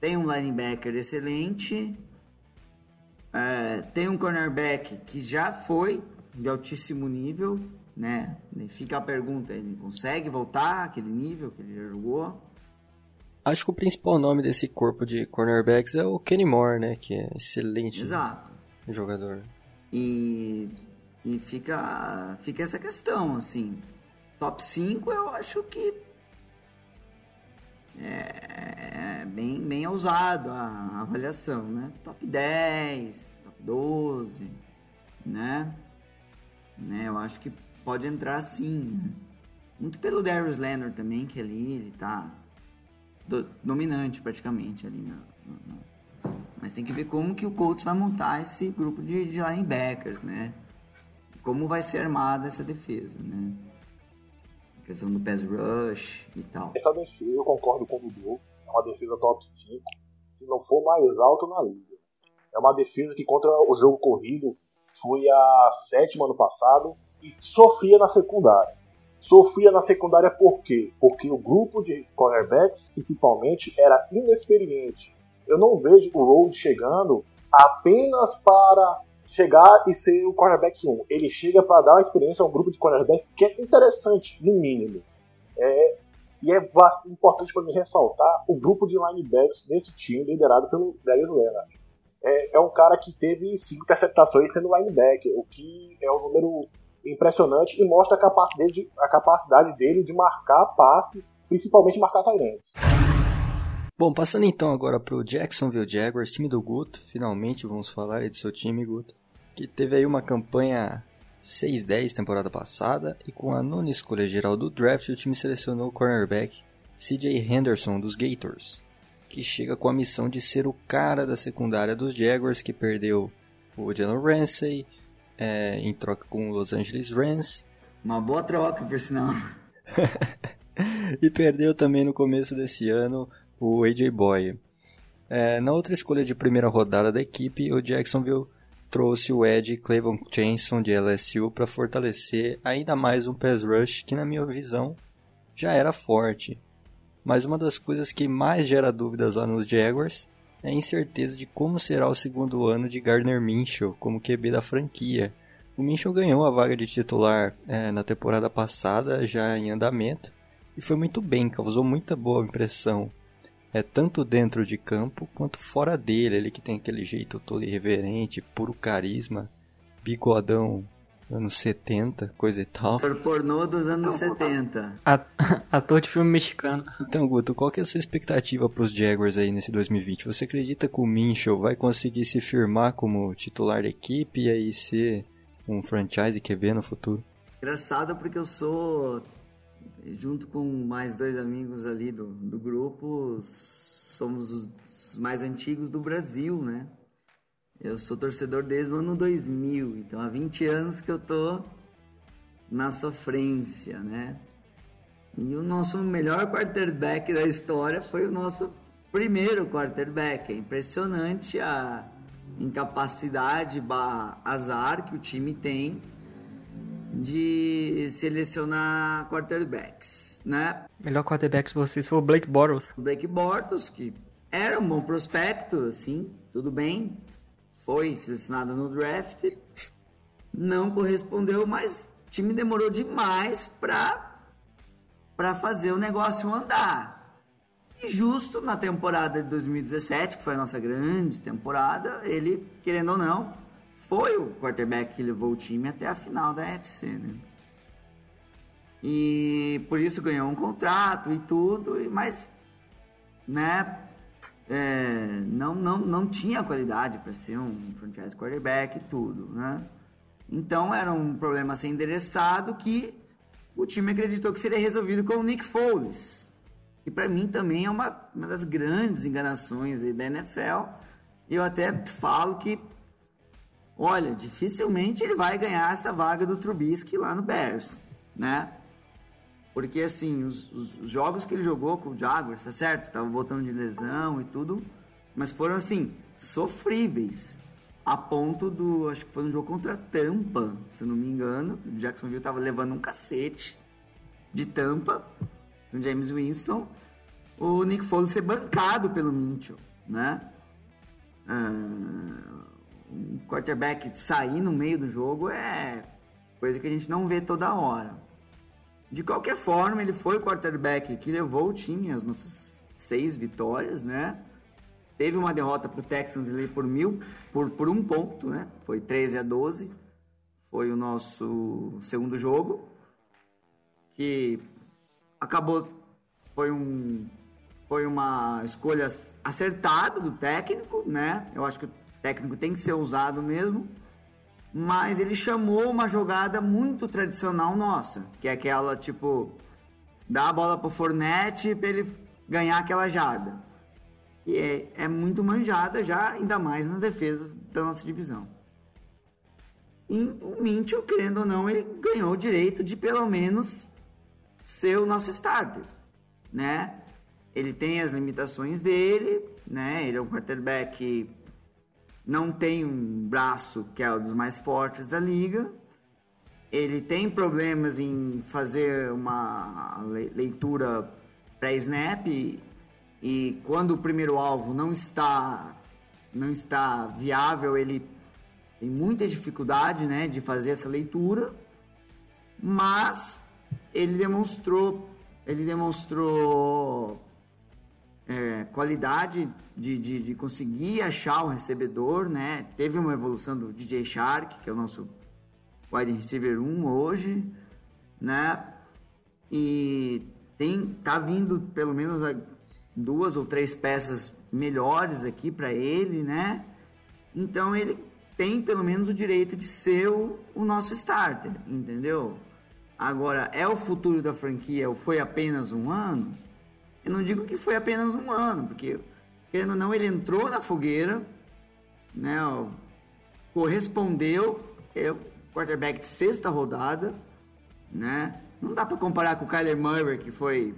Speaker 4: tem um linebacker excelente, é, tem um cornerback que já foi de altíssimo nível, né? Fica a pergunta, ele consegue voltar àquele nível que ele já jogou?
Speaker 1: Acho que o principal nome desse corpo de cornerbacks é o Kenny Moore, né? Que é excelente
Speaker 4: Exato.
Speaker 1: jogador.
Speaker 4: E, e fica, fica essa questão, assim. Top 5 eu acho que é, é bem, bem ousado a avaliação, né? Top 10, top 12, né? né? Eu acho que pode entrar sim. Né? Muito pelo Darius Leonard também, que ali ele tá do, dominante praticamente ali. Na, na, Mas tem que ver como que o Colts vai montar esse grupo de, de linebackers, né? Como vai ser armada essa defesa, né? questão do pass rush e tal.
Speaker 3: Essa defesa, eu concordo com o Dudu, é uma defesa top 5, se não for mais alto na liga. É uma defesa que contra o jogo corrido foi a sétima ano passado e sofria na secundária. Sofria na secundária por quê? Porque o grupo de cornerbacks, principalmente, era inexperiente. Eu não vejo o Road chegando apenas para chegar e ser o cornerback 1. Ele chega para dar uma experiência a um grupo de cornerback que é interessante, no mínimo. É, e é importante para mim ressaltar o grupo de linebackers desse time liderado pelo Darius Leonard. É, é um cara que teve cinco interceptações sendo linebacker, o que é um número impressionante e mostra a capacidade, de, a capacidade dele de marcar passe, principalmente marcar Tyrants.
Speaker 1: Bom, passando então agora para o Jacksonville Jaguars, time do Guto, finalmente vamos falar aí do seu time, Guto, que teve aí uma campanha 6-10 temporada passada e com a nona escolha geral do draft o time selecionou o cornerback CJ Henderson dos Gators, que chega com a missão de ser o cara da secundária dos Jaguars que perdeu o Jalen Ramsey é, em troca com o Los Angeles Rams
Speaker 4: Uma boa troca, por sinal.
Speaker 1: e perdeu também no começo desse ano o AJ Boy. É, na outra escolha de primeira rodada da equipe, o Jacksonville trouxe o Ed Clevon Chainson de LSU para fortalecer ainda mais um pass rush que, na minha visão, já era forte. Mas uma das coisas que mais gera dúvidas lá nos Jaguars é a incerteza de como será o segundo ano de Gardner Minshew como QB da franquia. O Minshew ganhou a vaga de titular é, na temporada passada, já em andamento, e foi muito bem, causou muita boa impressão é tanto dentro de campo quanto fora dele. Ele que tem aquele jeito todo irreverente, puro carisma, bigodão anos 70, coisa e tal.
Speaker 4: Ator pornô dos anos 70.
Speaker 2: Ator de filme mexicano.
Speaker 1: Então, Guto, qual que é a sua expectativa para os Jaguars aí nesse 2020? Você acredita que o Minchel vai conseguir se firmar como titular da equipe e aí ser um franchise QB no futuro?
Speaker 4: Engraçado porque eu sou junto com mais dois amigos ali do, do grupo, somos os mais antigos do Brasil, né? Eu sou torcedor desde o ano 2000, então há 20 anos que eu tô na sofrência, né? E o nosso melhor quarterback da história foi o nosso primeiro quarterback. É impressionante a incapacidade barra azar que o time tem de selecionar quarterbacks, né?
Speaker 2: Melhor quarterbacks vocês foi o Blake Bortles.
Speaker 4: O Blake Bortles, que era um bom prospecto, assim, tudo bem. Foi selecionado no draft. Não correspondeu, mas o time demorou demais para para fazer o negócio andar. E justo na temporada de 2017, que foi a nossa grande temporada, ele, querendo ou não, foi o quarterback que levou o time até a final da FC, né? E por isso ganhou um contrato e tudo, mas, né, é, não, não, não tinha qualidade para ser um franchise quarterback e tudo, né? Então era um problema a ser endereçado que o time acreditou que seria resolvido com o Nick Foles. E para mim também é uma, uma das grandes enganações da NFL. Eu até falo que olha, dificilmente ele vai ganhar essa vaga do Trubisky lá no Bears, né? Porque, assim, os, os, os jogos que ele jogou com o Jaguars, tá certo? Tava voltando de lesão e tudo, mas foram, assim, sofríveis. A ponto do, acho que foi no jogo contra Tampa, se não me engano, o Jacksonville tava levando um cacete de Tampa, no James Winston, o Nick Foles ser bancado pelo Mitchell, né? Ah, um quarterback sair no meio do jogo é coisa que a gente não vê toda hora. De qualquer forma, ele foi o quarterback que levou o time às nossas seis vitórias, né? Teve uma derrota para o Texans ali por mil, por, por um ponto, né? Foi 13 a 12. Foi o nosso segundo jogo. Que acabou. Foi um. Foi uma escolha acertada do técnico, né? Eu acho que o técnico tem que ser usado mesmo, mas ele chamou uma jogada muito tradicional nossa, que é aquela tipo dar a bola pro Fornette para ele ganhar aquela jarda. Que é, é muito manjada já, ainda mais nas defesas da nossa divisão. E o Minchel, querendo ou não, ele ganhou o direito de pelo menos ser o nosso starter, né? Ele tem as limitações dele, né? Ele é um quarterback não tem um braço que é um dos mais fortes da liga. Ele tem problemas em fazer uma leitura pré-snap e, e quando o primeiro alvo não está não está viável, ele tem muita dificuldade, né, de fazer essa leitura. Mas ele demonstrou ele demonstrou é, qualidade de, de, de, conseguir achar o recebedor, né? Teve uma evolução do DJ Shark, que é o nosso wide receiver 1 hoje, né? E tem tá vindo pelo menos duas ou três peças melhores aqui para ele, né? Então ele tem pelo menos o direito de ser o, o nosso starter, entendeu? Agora, é o futuro da franquia ou foi apenas um ano? Eu não digo que foi apenas um ano, porque, querendo ou não, ele entrou na fogueira, né, correspondeu, é o quarterback de sexta rodada, né? Não dá para comparar com o Kyler Murray, que foi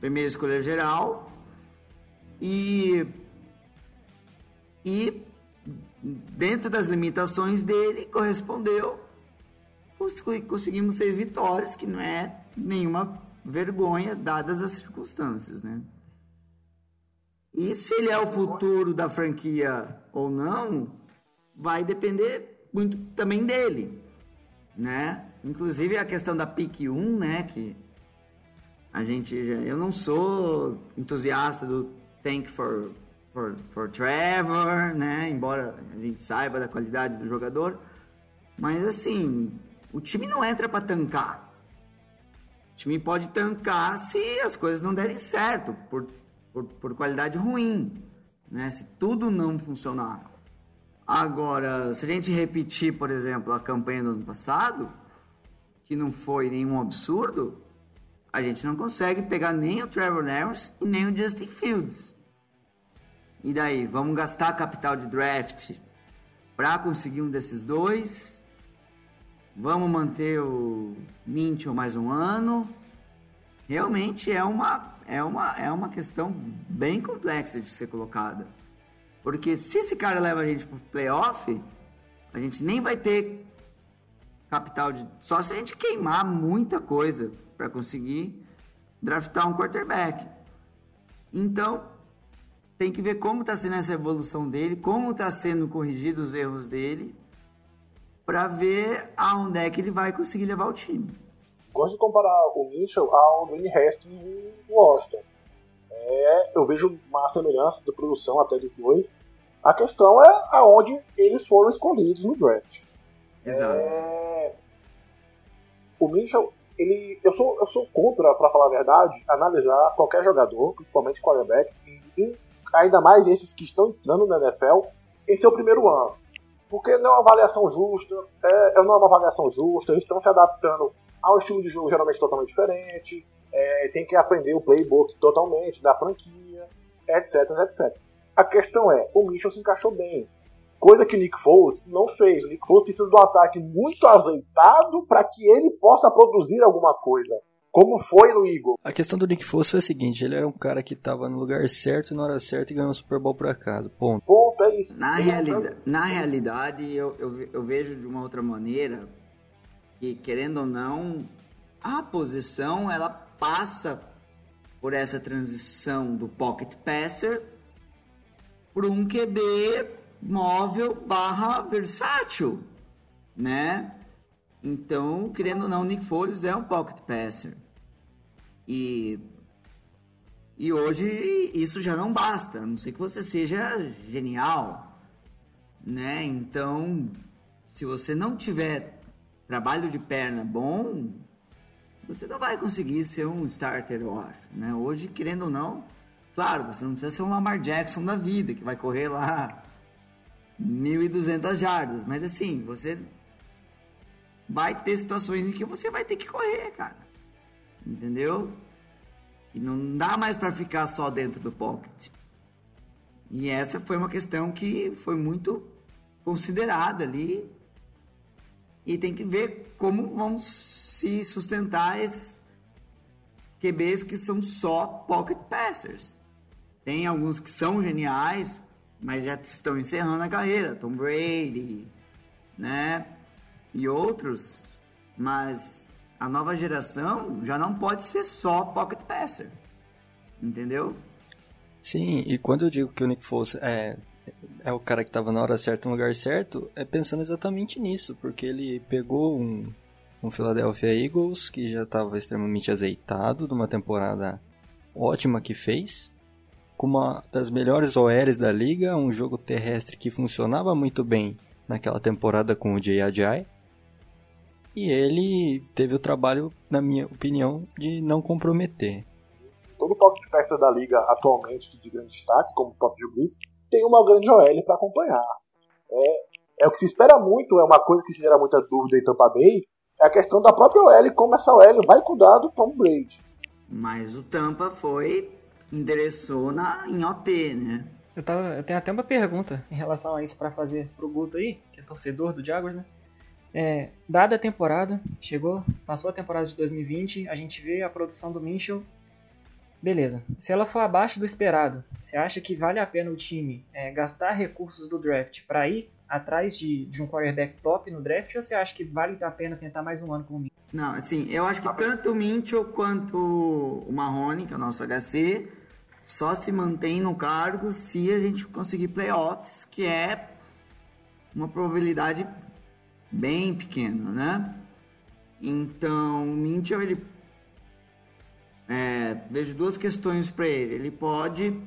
Speaker 4: primeira escolha geral. E e dentro das limitações dele correspondeu conseguimos seis vitórias, que não é nenhuma vergonha dadas as circunstâncias, né? E se ele é o futuro da franquia ou não, vai depender muito também dele, né? Inclusive a questão da pick 1, né, que a gente eu não sou entusiasta do Tank for for, for Trevor, né? Embora a gente saiba da qualidade do jogador, mas assim, o time não entra para tancar. O time pode tancar se as coisas não derem certo, por, por, por qualidade ruim, né? Se tudo não funcionar. Agora, se a gente repetir, por exemplo, a campanha do ano passado, que não foi nenhum absurdo, a gente não consegue pegar nem o Trevor Lawrence e nem o Justin Fields. E daí, vamos gastar capital de draft para conseguir um desses dois? Vamos manter o Minchel mais um ano? Realmente é uma, é uma, é uma questão bem complexa de ser colocada. Porque se esse cara leva a gente para playoff, a gente nem vai ter capital de. Só se a gente queimar muita coisa para conseguir draftar um quarterback. Então, tem que ver como está sendo essa evolução dele, como está sendo corrigidos os erros dele, para ver aonde é que ele vai conseguir levar o time.
Speaker 3: Gosto de comparar o Mitchell ao Dwayne Haskins e o Washington. É, eu vejo uma semelhança de produção até dos dois. A questão é aonde eles foram escolhidos no draft.
Speaker 4: Exato. É,
Speaker 3: o Mitchell, ele, eu sou, eu sou contra, para falar a verdade, analisar qualquer jogador, principalmente quarterbacks, em ainda mais esses que estão entrando na NFL, em seu primeiro ano. Porque não é uma avaliação justa, é, é não é uma avaliação justa, eles estão se adaptando ao estilo de jogo geralmente totalmente diferente, é, tem que aprender o playbook totalmente da franquia, etc, etc. A questão é, o Mitchell se encaixou bem. Coisa que o Nick Foles não fez. O Nick Foles precisa de um ataque muito azeitado para que ele possa produzir alguma coisa como foi no Eagle.
Speaker 1: A questão do Nick Foles foi a seguinte, ele era um cara que estava no lugar certo, na hora certa e ganhou o Super Bowl por acaso, ponto.
Speaker 3: Ponto, é isso.
Speaker 4: Na, realida na realidade, eu, eu, eu vejo de uma outra maneira que, querendo ou não, a posição, ela passa por essa transição do pocket passer por um QB móvel barra versátil, né? Então, querendo ou não, Nick Foles é um pocket passer. E, e hoje isso já não basta, a não ser que você seja genial, né? Então, se você não tiver trabalho de perna bom, você não vai conseguir ser um starter, eu acho, né? Hoje, querendo ou não, claro, você não precisa ser um Lamar Jackson da vida, que vai correr lá 1.200 jardas, mas assim, você vai ter situações em que você vai ter que correr, cara. Entendeu? E não dá mais para ficar só dentro do pocket. E essa foi uma questão que foi muito considerada ali. E tem que ver como vão se sustentar esses QBs que são só pocket passers. Tem alguns que são geniais, mas já estão encerrando a carreira. Tom Brady, né? E outros, mas a nova geração já não pode ser só pocket passer. Entendeu?
Speaker 1: Sim, e quando eu digo que o Nick Foles é, é o cara que estava na hora certa no lugar certo, é pensando exatamente nisso, porque ele pegou um, um Philadelphia Eagles que já estava extremamente azeitado, de uma temporada ótima que fez, com uma das melhores OLs da liga, um jogo terrestre que funcionava muito bem naquela temporada com o Ajay, e ele teve o trabalho, na minha opinião, de não comprometer.
Speaker 3: Todo pocket passer da liga atualmente de grande destaque, como o Top Breeze, tem uma grande OL para acompanhar. É, é o que se espera muito, é uma coisa que se gera muita dúvida em Tampa Bay, é a questão da própria OL, como essa OL vai cuidar do Tom Brady.
Speaker 4: Mas o Tampa foi, endereçou na, em OT, né?
Speaker 2: Eu, tava, eu tenho até uma pergunta em relação a isso para fazer pro Guto aí, que é torcedor do Jaguars, né? É, dada a temporada, chegou, passou a temporada de 2020, a gente vê a produção do Minchel. Beleza. Se ela for abaixo do esperado, você acha que vale a pena o time é, gastar recursos do draft para ir atrás de, de um quarterback top no draft ou você acha que vale a pena tentar mais um ano com o Minchel?
Speaker 4: Não, assim, eu acho que tanto o Minchel quanto o Marrone, que é o nosso HC, só se mantém no cargo se a gente conseguir playoffs, que é uma probabilidade bem pequena, né? Então, o Minchel, ele é, vejo duas questões para ele. Ele pode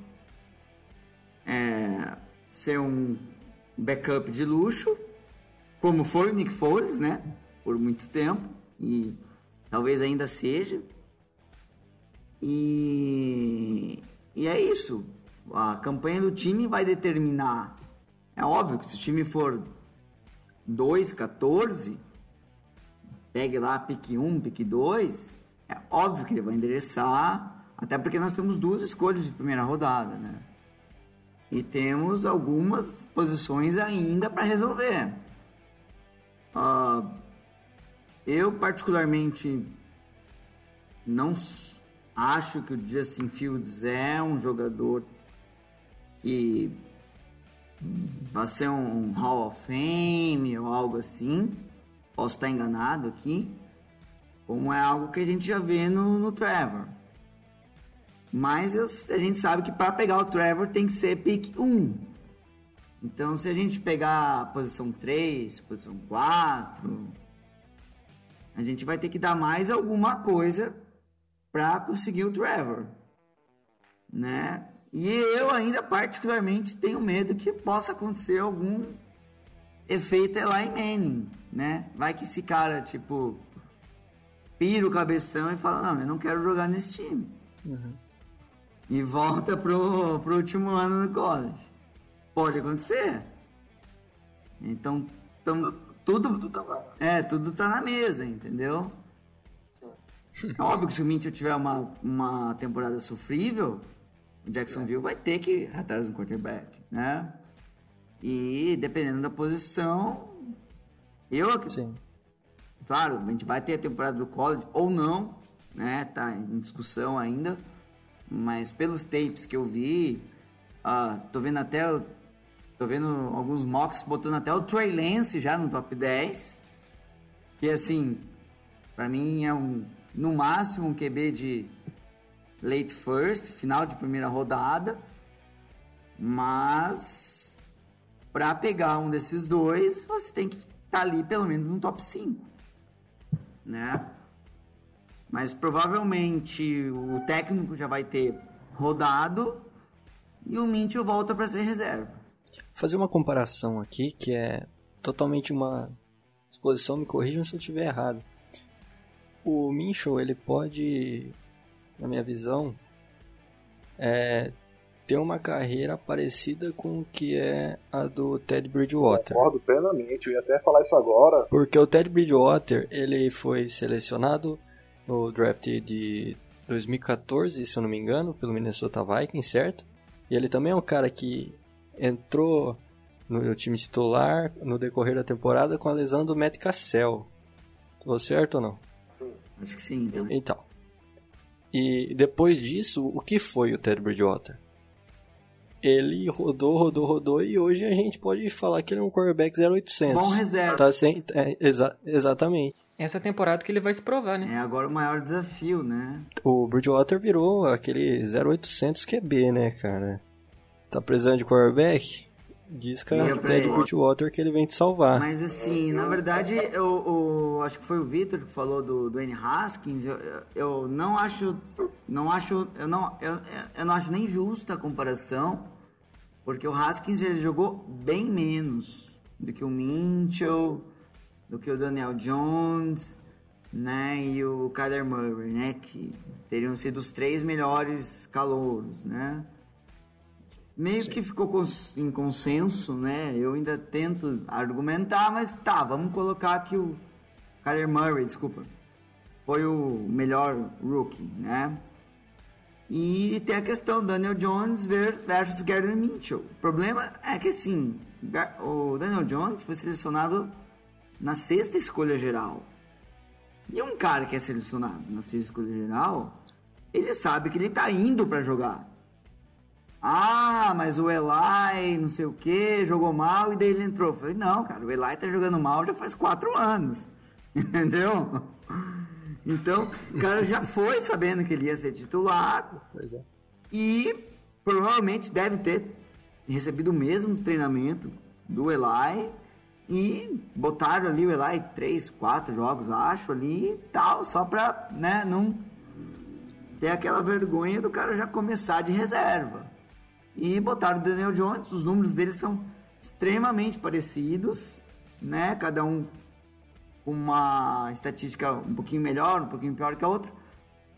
Speaker 4: é, ser um backup de luxo, como foi o Nick Foles, né? Por muito tempo e talvez ainda seja. E, e é isso. A campanha do time vai determinar. É óbvio que se o time for 2, 14, pegue lá pique 1, pique 2, é óbvio que ele vai endereçar, até porque nós temos duas escolhas de primeira rodada, né? E temos algumas posições ainda para resolver. Uh, eu, particularmente, não acho que o Justin Fields é um jogador que vai ser um Hall of Fame ou algo assim. Posso estar enganado aqui. Como é algo que a gente já vê no, no Trevor. Mas a gente sabe que para pegar o Trevor tem que ser pick 1. Então, se a gente pegar a posição 3, posição 4, a gente vai ter que dar mais alguma coisa para conseguir o Trevor, né? E eu ainda particularmente tenho medo que possa acontecer algum efeito Eli Manning, né? Vai que esse cara, tipo, pira o cabeção e fala, não, eu não quero jogar nesse time. Uhum. E volta pro, pro último ano no college. Pode acontecer. Então, tamo, tudo, tudo tá É, tudo tá na mesa, entendeu? Sim. Óbvio que se o Mitchell tiver uma, uma temporada sofrível, o Jacksonville vai ter que ir atrás do quarterback, né? E dependendo da posição, eu Sim. Claro, a gente vai ter a temporada do college ou não, né? Tá em discussão ainda. Mas pelos tapes que eu vi, uh, tô vendo até Tô vendo alguns mocks botando até o Trey Lance já no top 10. Que assim, para mim é um no máximo um QB de late first, final de primeira rodada. Mas para pegar um desses dois, você tem que estar tá ali pelo menos no top 5, né? Mas provavelmente o técnico já vai ter rodado e o Mitchell volta para ser reserva
Speaker 1: fazer uma comparação aqui que é totalmente uma exposição, me corrijam se eu estiver errado. O Minchel, ele pode, na minha visão, é, ter uma carreira parecida com o que é a do Ted Bridgewater.
Speaker 3: Concordo plenamente, eu ia até falar isso agora.
Speaker 1: Porque o Ted Bridgewater, ele foi selecionado no draft de 2014, se eu não me engano, pelo Minnesota Vikings, certo? E ele também é um cara que entrou no time titular no decorrer da temporada com a lesão do Matt Cassell. Tô certo ou não?
Speaker 4: Sim. Acho que sim, então.
Speaker 1: Então. E depois disso, o que foi o Ted Bridgewater? Ele rodou, rodou, rodou e hoje a gente pode falar que ele é um quarterback 0800.
Speaker 4: Bom reserva.
Speaker 1: Tá sem, é, exa exatamente.
Speaker 2: Essa é a temporada que ele vai se provar, né?
Speaker 4: É agora o maior desafio, né?
Speaker 1: O Bridgewater virou aquele 0800 QB, né, cara? Tá precisando de quarterback? Diz que é o Bridgewater que ele vem te salvar.
Speaker 4: Mas assim, na verdade, eu, eu acho que foi o Victor que falou do, N. Haskins. Eu, eu não acho. Não acho. Eu não, eu, eu não acho nem justa a comparação. Porque o Haskins ele jogou bem menos do que o Minchel, do que o Daniel Jones, né? E o Kyler Murray, né? Que teriam sido os três melhores calouros, né? Meio Sim. que ficou em consenso, né? Eu ainda tento argumentar, mas tá, vamos colocar que o Kyler Murray, desculpa, foi o melhor rookie, né? E tem a questão Daniel Jones versus Gardner Mitchell. O problema é que assim, o Daniel Jones foi selecionado na sexta escolha geral. E um cara que é selecionado na sexta escolha geral, ele sabe que ele tá indo para jogar. Ah, mas o Eli, não sei o que, jogou mal e daí ele entrou. Eu falei, não, cara, o Eli tá jogando mal já faz quatro anos. Entendeu? Então, o cara já foi sabendo que ele ia ser titular.
Speaker 1: Pois é.
Speaker 4: E provavelmente deve ter recebido o mesmo treinamento do Eli. E botaram ali o Eli três, quatro jogos, acho, ali e tal, só pra né, não ter aquela vergonha do cara já começar de reserva. E botaram o Daniel Jones, os números dele são extremamente parecidos, né? Cada um com uma estatística um pouquinho melhor, um pouquinho pior que a outra.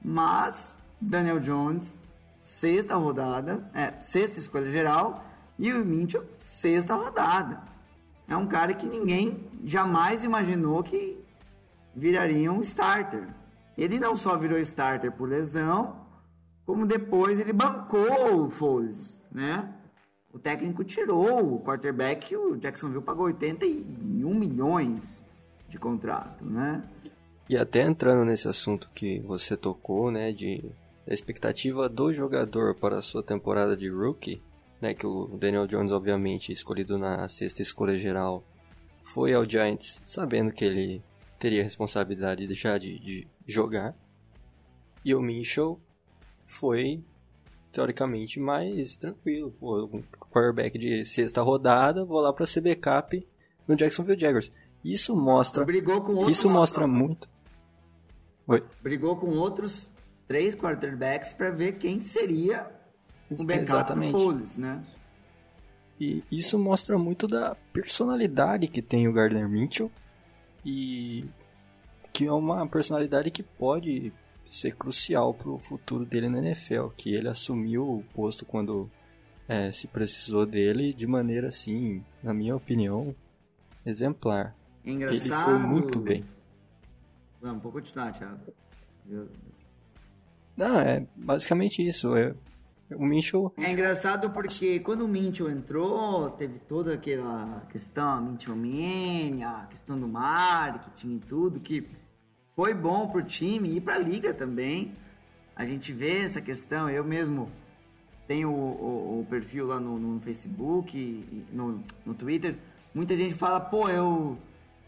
Speaker 4: Mas Daniel Jones, sexta rodada, é, sexta escolha geral, e o Mitchell, sexta rodada. É um cara que ninguém jamais imaginou que viraria um starter. Ele não só virou starter por lesão, como depois ele bancou o Foles, né? O técnico tirou o quarterback, o Jacksonville pagou 81 milhões de contrato, né?
Speaker 1: E até entrando nesse assunto que você tocou, né, de expectativa do jogador para a sua temporada de rookie, né, que o Daniel Jones, obviamente, escolhido na sexta escolha geral, foi ao Giants sabendo que ele teria a responsabilidade de deixar de, de jogar. E o Mitchell foi, teoricamente, mais tranquilo. Pô, um quarterback de sexta rodada, vou lá para ser backup no Jacksonville Jaguars. Isso mostra.
Speaker 4: Brigou com outros,
Speaker 1: isso mostra muito. Oi.
Speaker 4: Brigou com outros três quarterbacks para ver quem seria o backup
Speaker 1: Exatamente.
Speaker 4: do Foles, né?
Speaker 1: E isso mostra muito da personalidade que tem o Gardner Mitchell e que é uma personalidade que pode ser crucial para o futuro dele na NFL, que ele assumiu o posto quando é, se precisou dele de maneira assim, na minha opinião, exemplar.
Speaker 4: Engraçado.
Speaker 1: Ele foi muito bem.
Speaker 4: Vamos, vou continuar, Thiago. Eu-
Speaker 1: Não, é basicamente isso. É, o Mitchell
Speaker 4: É engraçado porque quando o Mitchell entrou, teve toda aquela questão, a Mitchell Mania, a questão do marketing e tudo, que foi bom pro time e pra liga também. A gente vê essa questão, eu mesmo tenho o, o- o perfil lá no, no Facebook, e no, no Twitter. Muita gente fala, pô, eu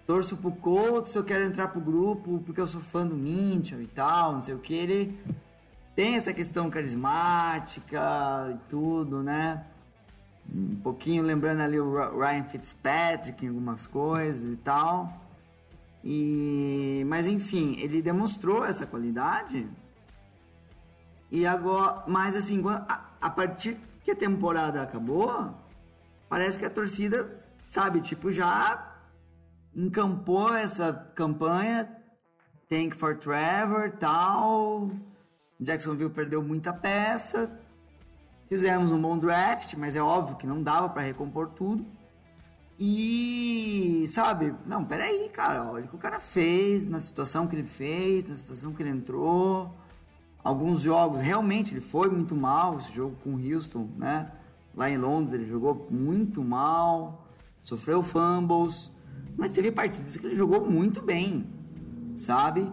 Speaker 4: torço pro Colts, eu quero entrar pro grupo porque eu sou fã do Mitchell e tal, não sei o que. Ele tem essa questão carismática e tudo, né? Um pouquinho lembrando ali o Ryan Fitzpatrick em algumas coisas e tal. E mas enfim, ele demonstrou essa qualidade. E agora, mas assim, a, a partir que a temporada acabou, parece que a torcida, sabe, tipo, já encampou essa campanha Thank for Trevor tal. Jacksonville perdeu muita peça. Fizemos um bom draft, mas é óbvio que não dava para recompor tudo. E, sabe, não, peraí, cara, olha o que o cara fez, na situação que ele fez, na situação que ele entrou. Alguns jogos, realmente, ele foi muito mal, esse jogo com o Houston, né? Lá em Londres, ele jogou muito mal, sofreu fumbles, mas teve partidas que ele jogou muito bem, sabe?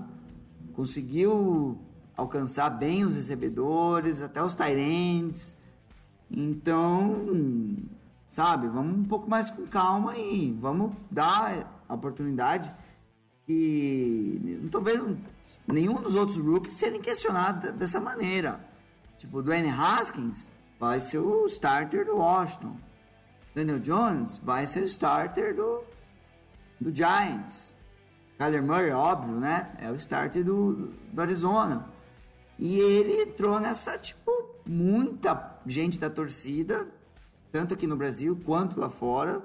Speaker 4: Conseguiu alcançar bem os recebedores, até os ends. Então, sabe, vamos um pouco mais com calma e vamos dar a oportunidade que não tô vendo nenhum dos outros rookies serem questionados de- dessa maneira. Tipo, o Dwayne Haskins vai ser o starter do Washington. Daniel Jones vai ser o starter do, do Giants. Kyler Murray, óbvio, né? É o starter do, do Arizona. E ele entrou nessa, tipo, muita gente da torcida, tanto aqui no Brasil quanto lá fora,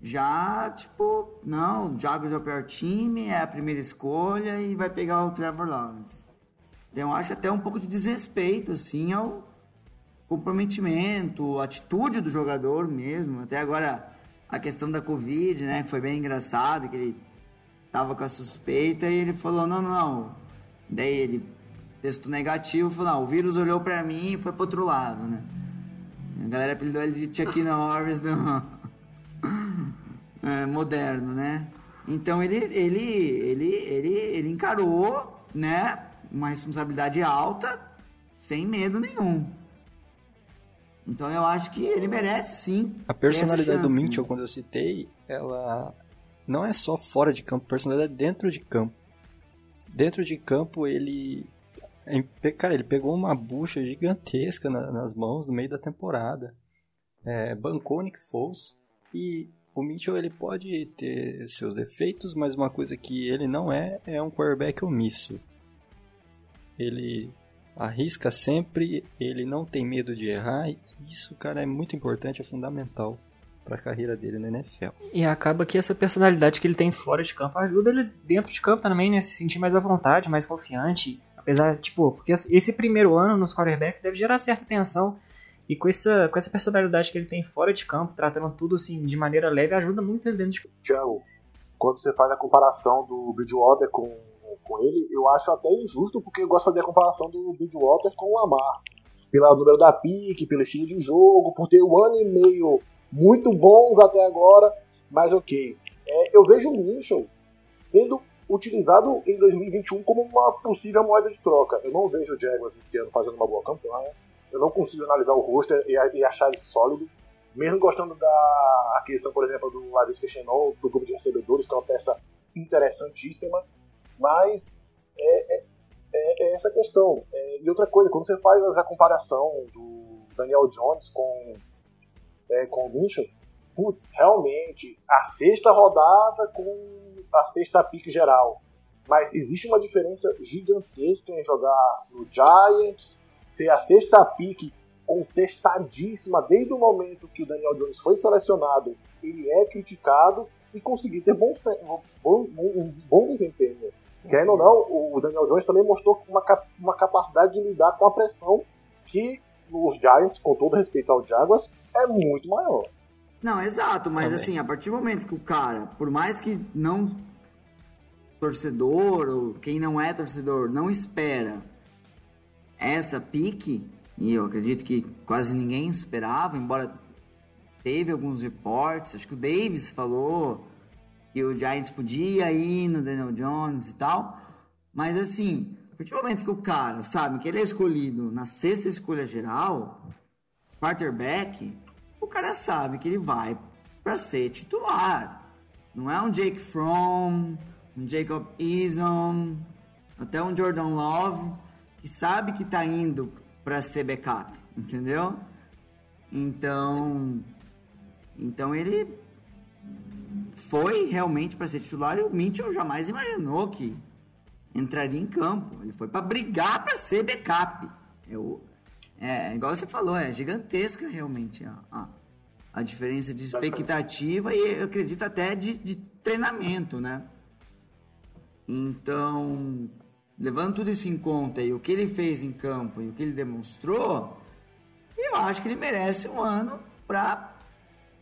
Speaker 4: já, tipo, não, o Jaguars é o pior time, é a primeira escolha e vai pegar o Trevor Lawrence. Então eu acho até um pouco de desrespeito, assim, ao comprometimento, atitude do jogador mesmo. Até agora, a questão da Covid, né, foi bem engraçado, que ele tava com a suspeita e ele falou, não, não, não. Daí ele testou negativo, falou, não, o vírus olhou pra mim e foi pro outro lado, né. A galera apelidou ele de Chuck Norris do... é, moderno, né? Então ele, ele, ele, ele, ele encarou, né, uma responsabilidade alta sem medo nenhum. Então eu acho que ele merece sim.
Speaker 1: A personalidade do Mitchell, quando eu citei, ela não é só fora de campo, a personalidade é dentro de campo. Dentro de campo ele. Cara, ele pegou uma bucha gigantesca nas mãos no meio da temporada. É, bancou Nick Foles e o Mitchell ele pode ter seus defeitos, mas uma coisa que ele não é é um quarterback omisso. Ele arrisca sempre, ele não tem medo de errar. Isso, cara, é muito importante, é fundamental para a carreira dele na NFL.
Speaker 2: E acaba que essa personalidade que ele tem fora de campo ajuda ele dentro de campo também, né? Se sentir mais à vontade, mais confiante. Apesar, tipo, porque esse primeiro ano nos quarterbacks deve gerar certa tensão. E com essa, com essa personalidade que ele tem fora de campo, tratando tudo assim de maneira leve, ajuda muito dentro de campo.
Speaker 3: Tiago, quando você faz a comparação do Bridgewater com, com ele, eu acho até injusto, porque eu gosto de fazer a comparação do Bridgewater com o Lamar. Pelo número da pique, pelo estilo de jogo, por ter um ano e meio muito bons até agora, mas ok. É, eu vejo o Mitchell sendo utilizado em 2021 como uma possível moeda de troca. Eu não vejo o Jaguars esse ano fazendo uma boa campanha. Eu não consigo analisar o roster e, e achar ele sólido. Mesmo gostando da aquisição, por exemplo, do Lavis Chenon, do grupo de recebedores, que é uma peça interessantíssima. Mas é, é, é, é essa questão. É, e outra coisa, quando você faz a comparação do Daniel Jones com, é, com o Mitchell, putz, realmente, a sexta rodada com a sexta pique geral. Mas existe uma diferença gigantesca em jogar no Giants, ser a sexta pique contestadíssima desde o momento que o Daniel Jones foi selecionado, ele é criticado e conseguir ter bom, bom, um bom desempenho. Querendo ou não, o Daniel Jones também mostrou uma, uma capacidade de lidar com a pressão que os Giants, com todo respeito ao Jaguars, é muito maior.
Speaker 4: Não, exato, mas também. assim, a partir do momento que o cara, por mais que não torcedor ou quem não é torcedor não espera essa pique, e eu acredito que quase ninguém esperava, embora teve alguns reportes, acho que o Davis falou que o Giants podia ir no Daniel Jones e tal, mas assim, a partir do momento que o cara sabe que ele é escolhido na sexta escolha geral, quarterback, o cara sabe que ele vai para ser titular. Não é um Jake Fromm, um Jacob Eason, até um Jordan Love que sabe que tá indo para ser backup, entendeu? Então, então ele foi realmente para ser titular e o Mitchell jamais imaginou que entraria em campo. Ele foi para brigar para ser backup. Eu, é, igual você falou, é gigantesca realmente a, a, a diferença de expectativa e eu acredito até de, de treinamento, né? Então, levando tudo isso em conta e o que ele fez em campo e o que ele demonstrou, eu acho que ele merece um ano para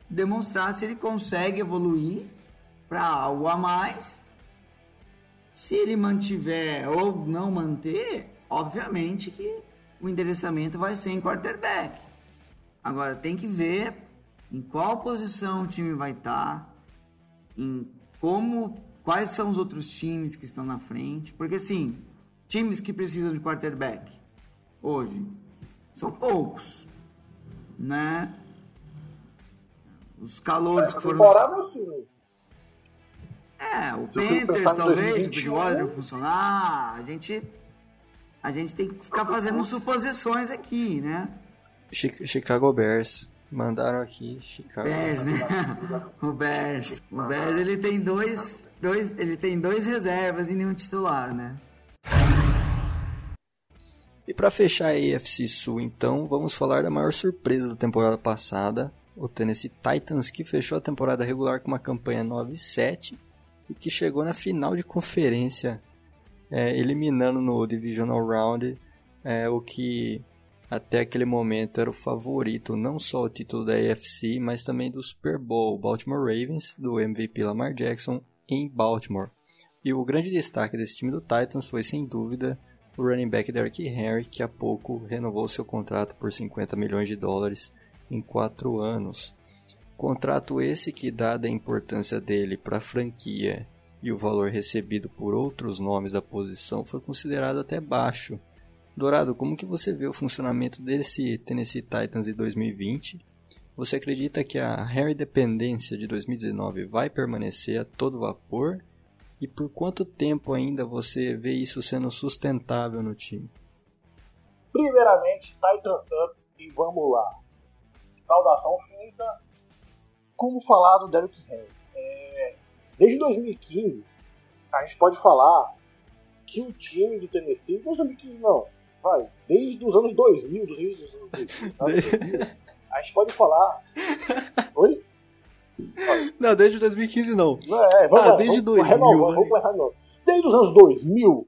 Speaker 4: demonstrar se ele consegue evoluir para algo a mais. Se ele mantiver ou não manter, obviamente que o endereçamento vai ser em quarterback. Agora tem que ver em qual posição o time vai estar, tá, em como Quais são os outros times que estão na frente? Porque assim, times que precisam de quarterback hoje são poucos, né? Os calores que foram. É, o Panthers talvez, o Bridgewater funcionar. A gente, a gente tem que ficar fazendo suposições aqui, né?
Speaker 1: Chicago Bears. Mandaram aqui, Chicago.
Speaker 4: Bears, né? o Bears. O Bears ele tem dois, dois, ele tem dois reservas e nenhum titular, né?
Speaker 1: E para fechar a AFC Sul, então, vamos falar da maior surpresa da temporada passada, o Tennessee Titans, que fechou a temporada regular com uma campanha 9-7 e que chegou na final de conferência, é, eliminando no Divisional Round, é, o que até aquele momento era o favorito não só o título da AFC, mas também do Super Bowl, Baltimore Ravens, do MVP Lamar Jackson em Baltimore. E o grande destaque desse time do Titans foi sem dúvida o running back Derrick Henry, que há pouco renovou seu contrato por 50 milhões de dólares em 4 anos. Contrato esse que, dada a importância dele para a franquia e o valor recebido por outros nomes da posição foi considerado até baixo. Dourado, como que você vê o funcionamento desse Tennessee Titans em 2020? Você acredita que a Harry dependência de 2019 vai permanecer a todo vapor? E por quanto tempo ainda você vê isso sendo sustentável no time?
Speaker 3: Primeiramente, Titans Up e vamos lá. Saudação feita. Como falar do Derrick Henry? É, desde 2015, a gente pode falar que o time do Tennessee, 2015 não, vai, desde os anos 2000, dos anos 2000, a gente pode falar. Oi?
Speaker 1: Não, desde 2015 não.
Speaker 3: não é, vamos
Speaker 1: ah,
Speaker 3: lá,
Speaker 1: desde
Speaker 3: vamos,
Speaker 1: 2000.
Speaker 3: Vamos, vamos começar de novo. Desde os anos 2000,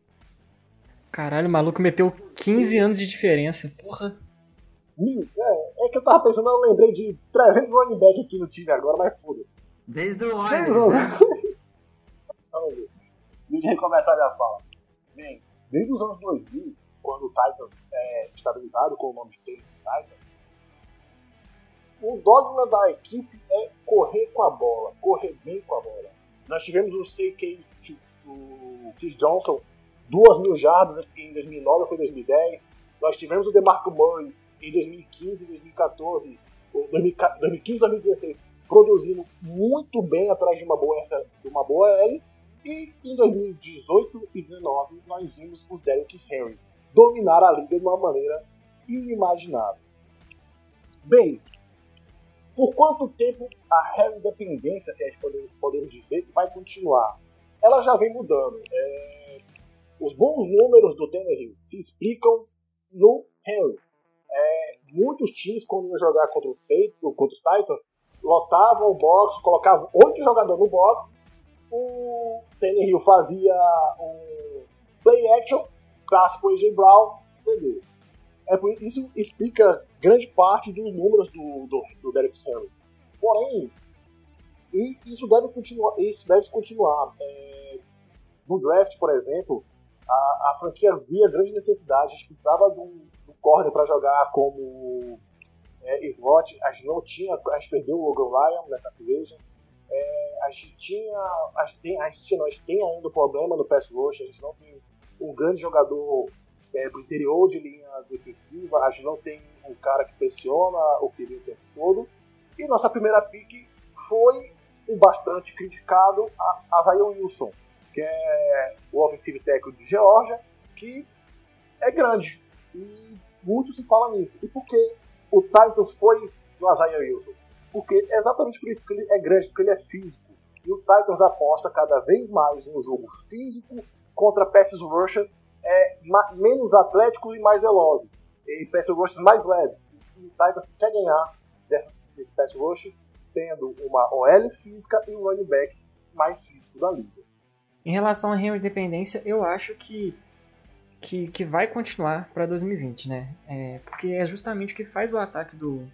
Speaker 2: Caralho, o maluco meteu 15 anos de diferença. Porra.
Speaker 3: é, é que eu tava pensando, eu lembrei de 300 running back aqui no time agora, mas foda.
Speaker 4: Desde o
Speaker 3: Desde
Speaker 4: Oilers, né?
Speaker 3: Vamos ver. Deixa eu recomeçar minha fala. Bem, desde os anos 2000, quando o Titans é estabilizado com o nome de Titans, o dogma da equipe é correr com a bola, correr bem com a bola. Nós tivemos o CK, o Chris Johnson, duas mil jardas em 2009 foi 2010. Nós tivemos o DeMarco Murray em 2015 2014, ou 2015 2016, produzindo muito bem atrás de uma boa, de uma boa L. E em 2018 e 2019 nós vimos o Derrick Henry dominar a liga de uma maneira inimaginável. Bem, por quanto tempo a Harry dependência, se a gente pode- podemos dizer, vai continuar? Ela já vem mudando. É, Os bons números do Tannehill se explicam no Henry. É, muitos times, quando iam jogar contra, o contra os Titans, lotavam o box, colocavam oito jogadores no box, o Tannehill fazia um play action, passe pro AJ Brown, entendeu? É por isso explica grande parte dos números do, do, do Derek Henry. Porém, isso deve continuar. Isso deve continuar. É, no draft, por exemplo, a, a franquia via grande necessidade. A gente precisava de um, corner para jogar como é, slot. A gente não tinha. A gente perdeu o Logan Ryan nessa Activision. É, a gente tinha. A gente, tem, a gente tem ainda o problema no pass rush. A gente não tem um grande jogador é, pro interior de linha defensiva, a gente não tem um cara que pressiona o QB o tempo todo. E nossa primeira pick foi o bastante criticado a, a Zion Wilson, que é o offensive tackle de Georgia, que é grande. E muito se fala nisso. E por que o Titans foi no Zion Wilson? Porque é exatamente por isso que ele é grande, porque ele é físico. E o Titans aposta cada vez mais no jogo físico contra passes rushers é, menos atléticos e mais velozes. E pass rushers mais leves. E o Titans quer ganhar desse, desse pass rush tendo uma OL física e um running back mais físico da liga.
Speaker 2: Em relação à Henry Dependência, eu acho que, que, que vai continuar para 2020, né? É, porque é justamente o que faz o ataque do,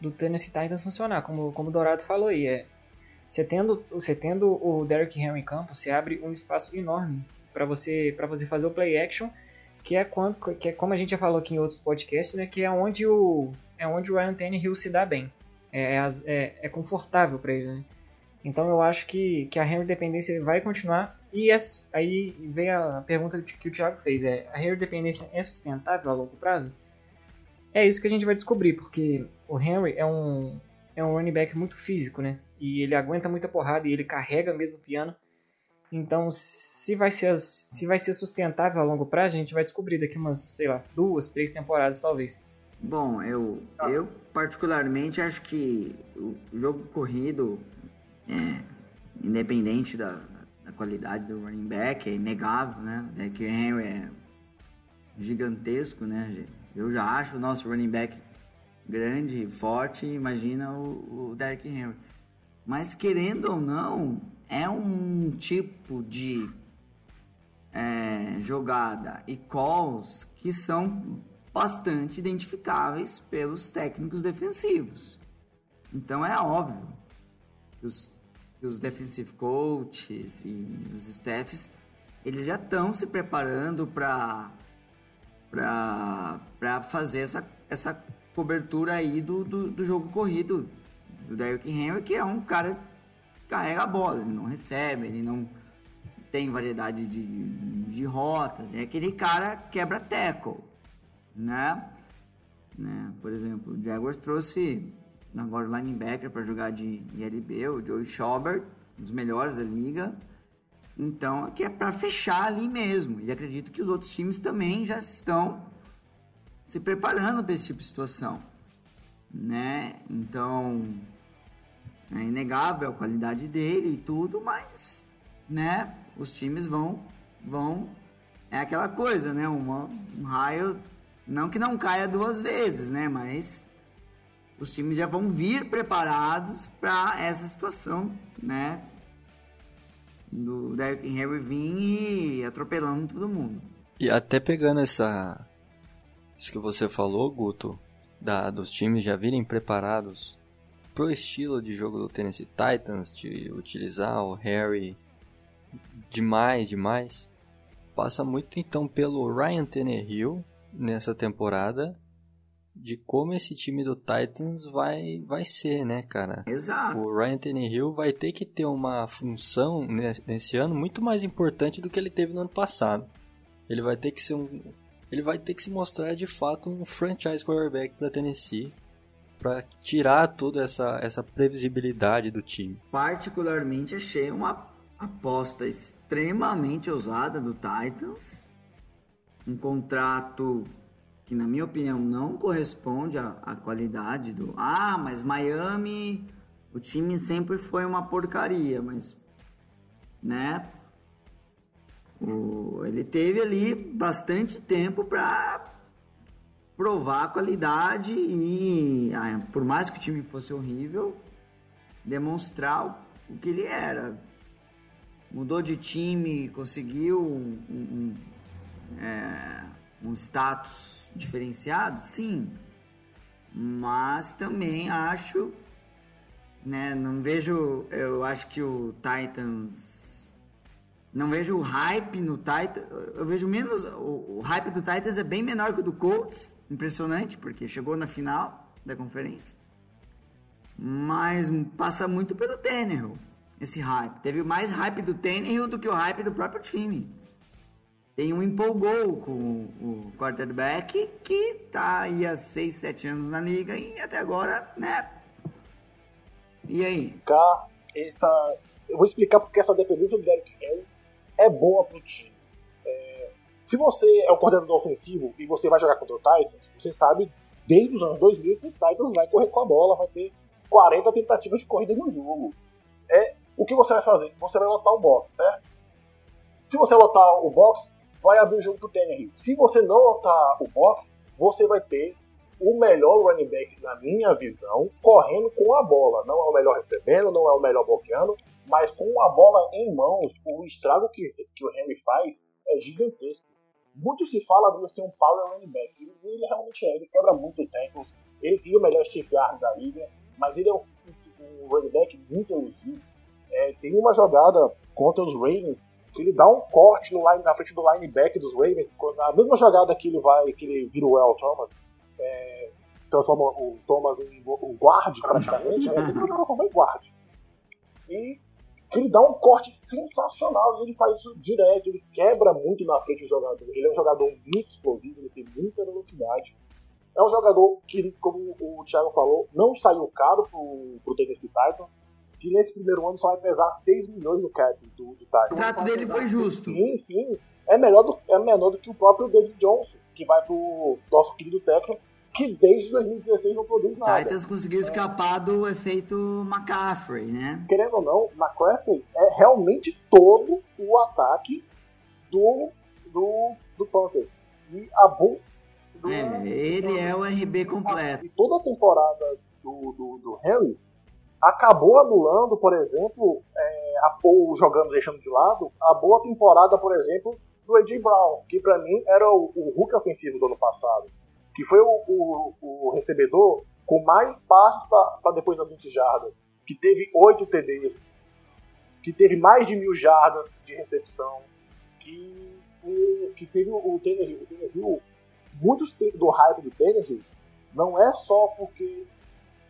Speaker 2: do Tennessee Titans funcionar, como, como o Dourado falou aí. É, você, tendo, você tendo o Derrick Henry em campo, você abre um espaço enorme para você, pra você fazer o play action, que é, quando, que é como a gente já falou aqui em outros podcasts, né? Que é onde o, é onde o Ryan Tannehill se dá bem. É, é, é, é confortável para ele, né? Então eu acho que, que a Henry dependência vai continuar. E es- aí vem a pergunta que o Thiago fez: é, a Henry dependência é sustentável a longo prazo? É isso que a gente vai descobrir, porque o Henry é um, é um running back muito físico, né? E ele aguenta muita porrada e ele carrega mesmo o piano. Então, se vai, ser, se vai ser sustentável a longo prazo, a gente vai descobrir daqui umas, sei lá, duas, três temporadas talvez.
Speaker 4: Bom, eu, eu particularmente acho que o jogo corrido, é, independente da, da qualidade do running back, é inegável, né? O Derrick Henry é gigantesco, né? Eu já acho o nosso running back grande, forte, imagina o, o Derrick Henry. Mas querendo ou não, é um tipo de é, jogada e calls que são bastante identificáveis pelos técnicos defensivos. Então é óbvio que os, que os defensive coaches e os staffs eles já estão se preparando para para fazer essa, essa cobertura aí do, do, do jogo corrido do Derrick Henry, que é um cara que carrega a bola, ele não recebe, ele não, tem variedade de, de rotas, é aquele cara quebra tackle, né? né? Por exemplo, o Jaguars trouxe agora o linebacker para jogar de ILB, o Joey Schobert, um dos melhores da liga. Então, aqui é para fechar ali mesmo. E acredito que os outros times também já estão se preparando para esse tipo de situação, né? Então, é inegável a qualidade dele e tudo, mas, né? Os times vão, vão, é aquela coisa, né? Um raio, não que não caia duas vezes, né? Mas os times já vão vir preparados para essa situação, né? Do Derrick Henry vir e atropelando todo mundo.
Speaker 1: E até pegando essa isso que você falou, Guto, da, dos times já virem preparados pro estilo de jogo do Tennessee Titans, de utilizar o Harry demais, demais, passa muito então pelo Ryan Tannehill nessa temporada de como esse time do Titans vai, vai ser, né, cara?
Speaker 4: Exato.
Speaker 1: O Ryan Tannehill vai ter que ter uma função nesse ano muito mais importante do que ele teve no ano passado. Ele vai ter que ser um, ele vai ter que se mostrar de fato um franchise quarterback para Tennessee para tirar toda essa, essa previsibilidade do time.
Speaker 4: Particularmente achei uma aposta extremamente ousada do Titans, um contrato que na minha opinião não corresponde à, à qualidade do. Ah, mas Miami, o time sempre foi uma porcaria, mas né? O, ele teve ali bastante tempo para provar a qualidade e, ah, por mais que o time fosse horrível, demonstrar o, que ele era. Mudou de time, conseguiu um, um, é, um status diferenciado, sim. Mas também acho, né, não vejo, eu acho que o Titans não vejo o hype no Titans. Eu vejo menos. O, o, hype do Titans é bem menor que o do Colts. Impressionante, porque chegou na final da conferência. Mas passa muito pelo Tannehill, esse hype. Teve mais hype do Tannehill do que o hype do próprio time. Tem um empolgou com o quarterback que tá aí há 6, 7 anos na liga e até agora, né? E aí?
Speaker 3: Cá, essa, eu vou explicar porque essa dependência do Derrick Henry é boa pro time. É, se você é o coordenador ofensivo e você vai jogar contra o Titans, você sabe desde os anos 2000 que o Titans vai correr com a bola, vai ter 40 tentativas de corrida no jogo. É, o que você vai fazer? Você vai lotar o box, certo? Se você lotar o box, vai abrir o jogo pro Tannehill. Se você não lotar o box, você vai ter o melhor running back, na minha visão, correndo com a bola. Não é o melhor recebendo, não é o melhor bloqueando, mas com a bola em mãos, o estrago que, que o Henry faz é gigantesco. Muito se fala dele ser um power running back. Ele, ele realmente é, ele quebra muito tackles, ele tem o melhor stiff da liga, mas ele é um, um running back muito elusivo. É, tem uma jogada contra os Ravens que ele dá um corte no line, na frente do linebacker dos Ravens, a mesma jogada que ele vai, que ele vira o El Thomas, é, transforma o Thomas em um guard praticamente, é, ele joga como guard. E ele dá um corte sensacional, ele faz isso direto, ele quebra muito na frente do jogador. Ele é um jogador muito explosivo, ele tem muita velocidade. É um jogador que, como o Thiago falou, não saiu caro pro, pro Tennessee Titans, que nesse primeiro ano só vai pesar 6 milhões no cap do, do.
Speaker 4: O contrato dele foi justo.
Speaker 3: Sim, sim. É, melhor do, é menor do que o próprio David Johnson, que vai pro nosso querido técnico, que desde 2016 não produz nada.
Speaker 4: Titans conseguiu escapar do efeito McCaffrey, né?
Speaker 3: Querendo ou não, McCaffrey é realmente todo o ataque do, do, do Panthers. E a Bull.
Speaker 4: Do, é, ele do, é o RB completo.
Speaker 3: E toda a temporada do, do, do Harry acabou anulando, por exemplo, é, a Paul jogando, deixando de lado, a boa temporada, por exemplo, do A.J. Brown, que para mim era o, o Hulk ofensivo do ano passado que foi o, o, o recebedor com mais passes para depois das 20 jardas, que teve 8 TDs, que teve mais de mil jardas de recepção, que, o, que teve o Tannehill, o Tannehill, muitos do hype do Tannehill não é só porque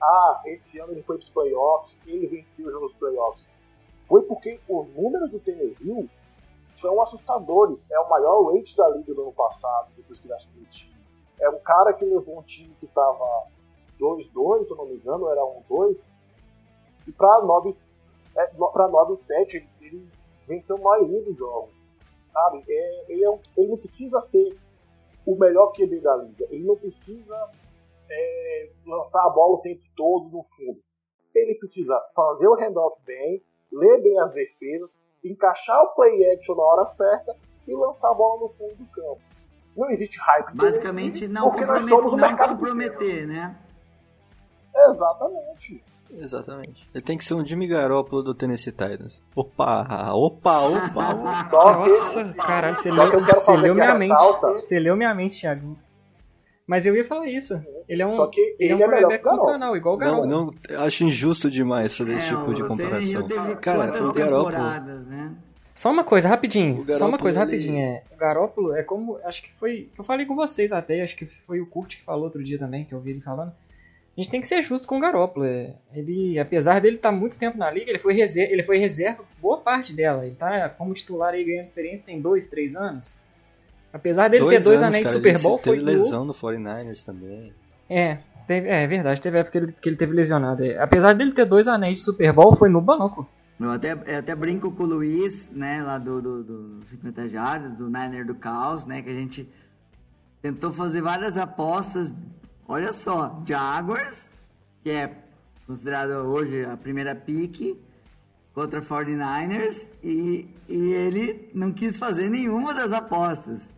Speaker 3: ah, esse ano ele foi para os playoffs, ele venceu os jogos playoffs. Foi porque os números do Tannehill são assustadores. É o maior rate da liga do ano passado, depois que ele assumiu o time. É um cara que levou um time que estava 2-2, se eu não me engano, era 1-2, e para 9 é, para 9 7 ele, ele venceu a maioria dos jogos. Sabe? É, ele, é um, ele não precisa ser o melhor QB da liga. Ele não precisa é, lançar a bola o tempo todo no fundo. Ele precisa fazer o handoff bem, ler bem as defesas, encaixar o play action na hora certa e lançar a bola no fundo do campo. Não existe hype.
Speaker 4: Basicamente, não, compromet não comprometer, né?
Speaker 3: Exatamente.
Speaker 1: Exatamente. Ele tem que ser um Jimmy Garoppolo do Tennessee Titans. Opa, opa, opa.
Speaker 2: Nossa, caralho, você leu, você leu minha mente. Você leu minha mente, Thiago. Mas eu ia falar isso. Ele é um, ele, ele é um é quarterback funcional, igual o Garoppolo.
Speaker 1: Não, não, acho injusto demais fazer é, esse tipo de comparação. Cara, o Garoppolo... Né?
Speaker 2: Só uma coisa, rapidinho. Só uma coisa, ele... rapidinho. É, o Garópolo é como. Acho que foi. Eu falei com vocês até, acho que foi o Kurt que falou outro dia também, que eu ouvi ele falando a gente tem que ser justo com o Garoppolo. É, ele, apesar dele estar tá muito tempo na liga, ele foi, reserva, ele foi reserva boa parte dela. Ele está como titular aí ganhando experiência tem dois, três anos. Apesar dele dois ter dois anéis de Super Bowl,
Speaker 1: foi. Teve lesão no 49ers também.
Speaker 2: É, teve, é, é verdade, teve época que ele, que ele teve lesionado. Apesar dele ter dois anéis de Super Bowl, foi no banco.
Speaker 4: Eu até, eu até brinco com o Luiz, né, lá do, do, do 50 Jardas, do Niner do Caos, né, que a gente tentou fazer várias apostas Olha só, Jaguars, que é considerado hoje a primeira pick, contra 49ers, e, e ele não quis fazer nenhuma das apostas.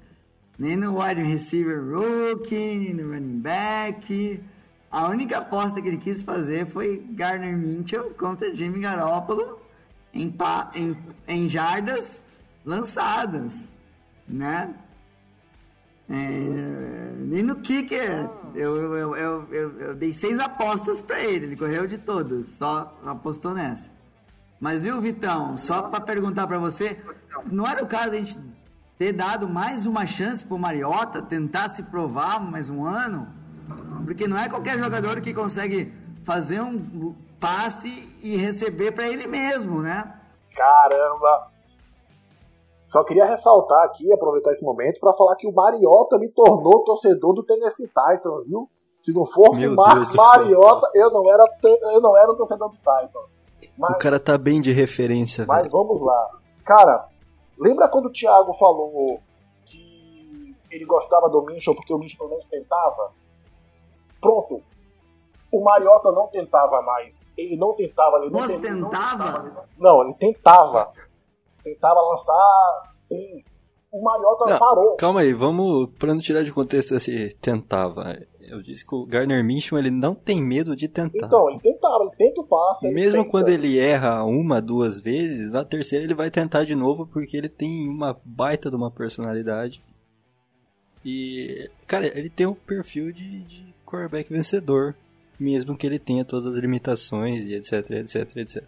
Speaker 4: Nem no wide receiver rookie, nem no running back. A única aposta que ele quis fazer foi Garner Mitchell contra Jimmy Garoppolo em, em, em jardas lançadas, né? É, nem no kicker eu, eu, eu, eu, eu dei seis apostas para ele, ele correu de todas, só apostou nessa. Mas viu, Vitão, só para perguntar para você, não era o caso a gente ter dado mais uma chance pro Mariota, tentar se provar mais um ano? Porque não é qualquer jogador que consegue fazer um passe e receber para ele mesmo, né?
Speaker 3: Caramba, só queria ressaltar aqui, aproveitar esse momento, para falar que o Mariota me tornou torcedor do Tennessee Titans, viu? Se não fosse o Mar Mariota, eu não, era eu não era um torcedor do Titans.
Speaker 1: Mas, o cara tá bem de referência,
Speaker 3: Mas velho. vamos lá. Cara, lembra quando o Thiago falou que ele gostava do Minchel porque o pelo menos tentava? Pronto. O Mariota não tentava mais. Ele não tentava. Ele não
Speaker 4: Você tentava? Não,
Speaker 3: tentava, não, ele tentava tentava lançar, sim. O Mariota não, parou.
Speaker 1: Calma aí, vamos, pra não tirar de contexto esse tentava. Eu disse que o Garner Minshew, ele não tem medo de tentar.
Speaker 3: Então, ele tentava, ele tenta o passe.
Speaker 1: Mesmo quando ele erra uma, duas vezes, a terceira ele vai tentar de novo porque ele tem uma baita de uma personalidade. E, cara, ele tem um perfil de, de quarterback vencedor, mesmo que ele tenha todas as limitações e etc, etc, etc.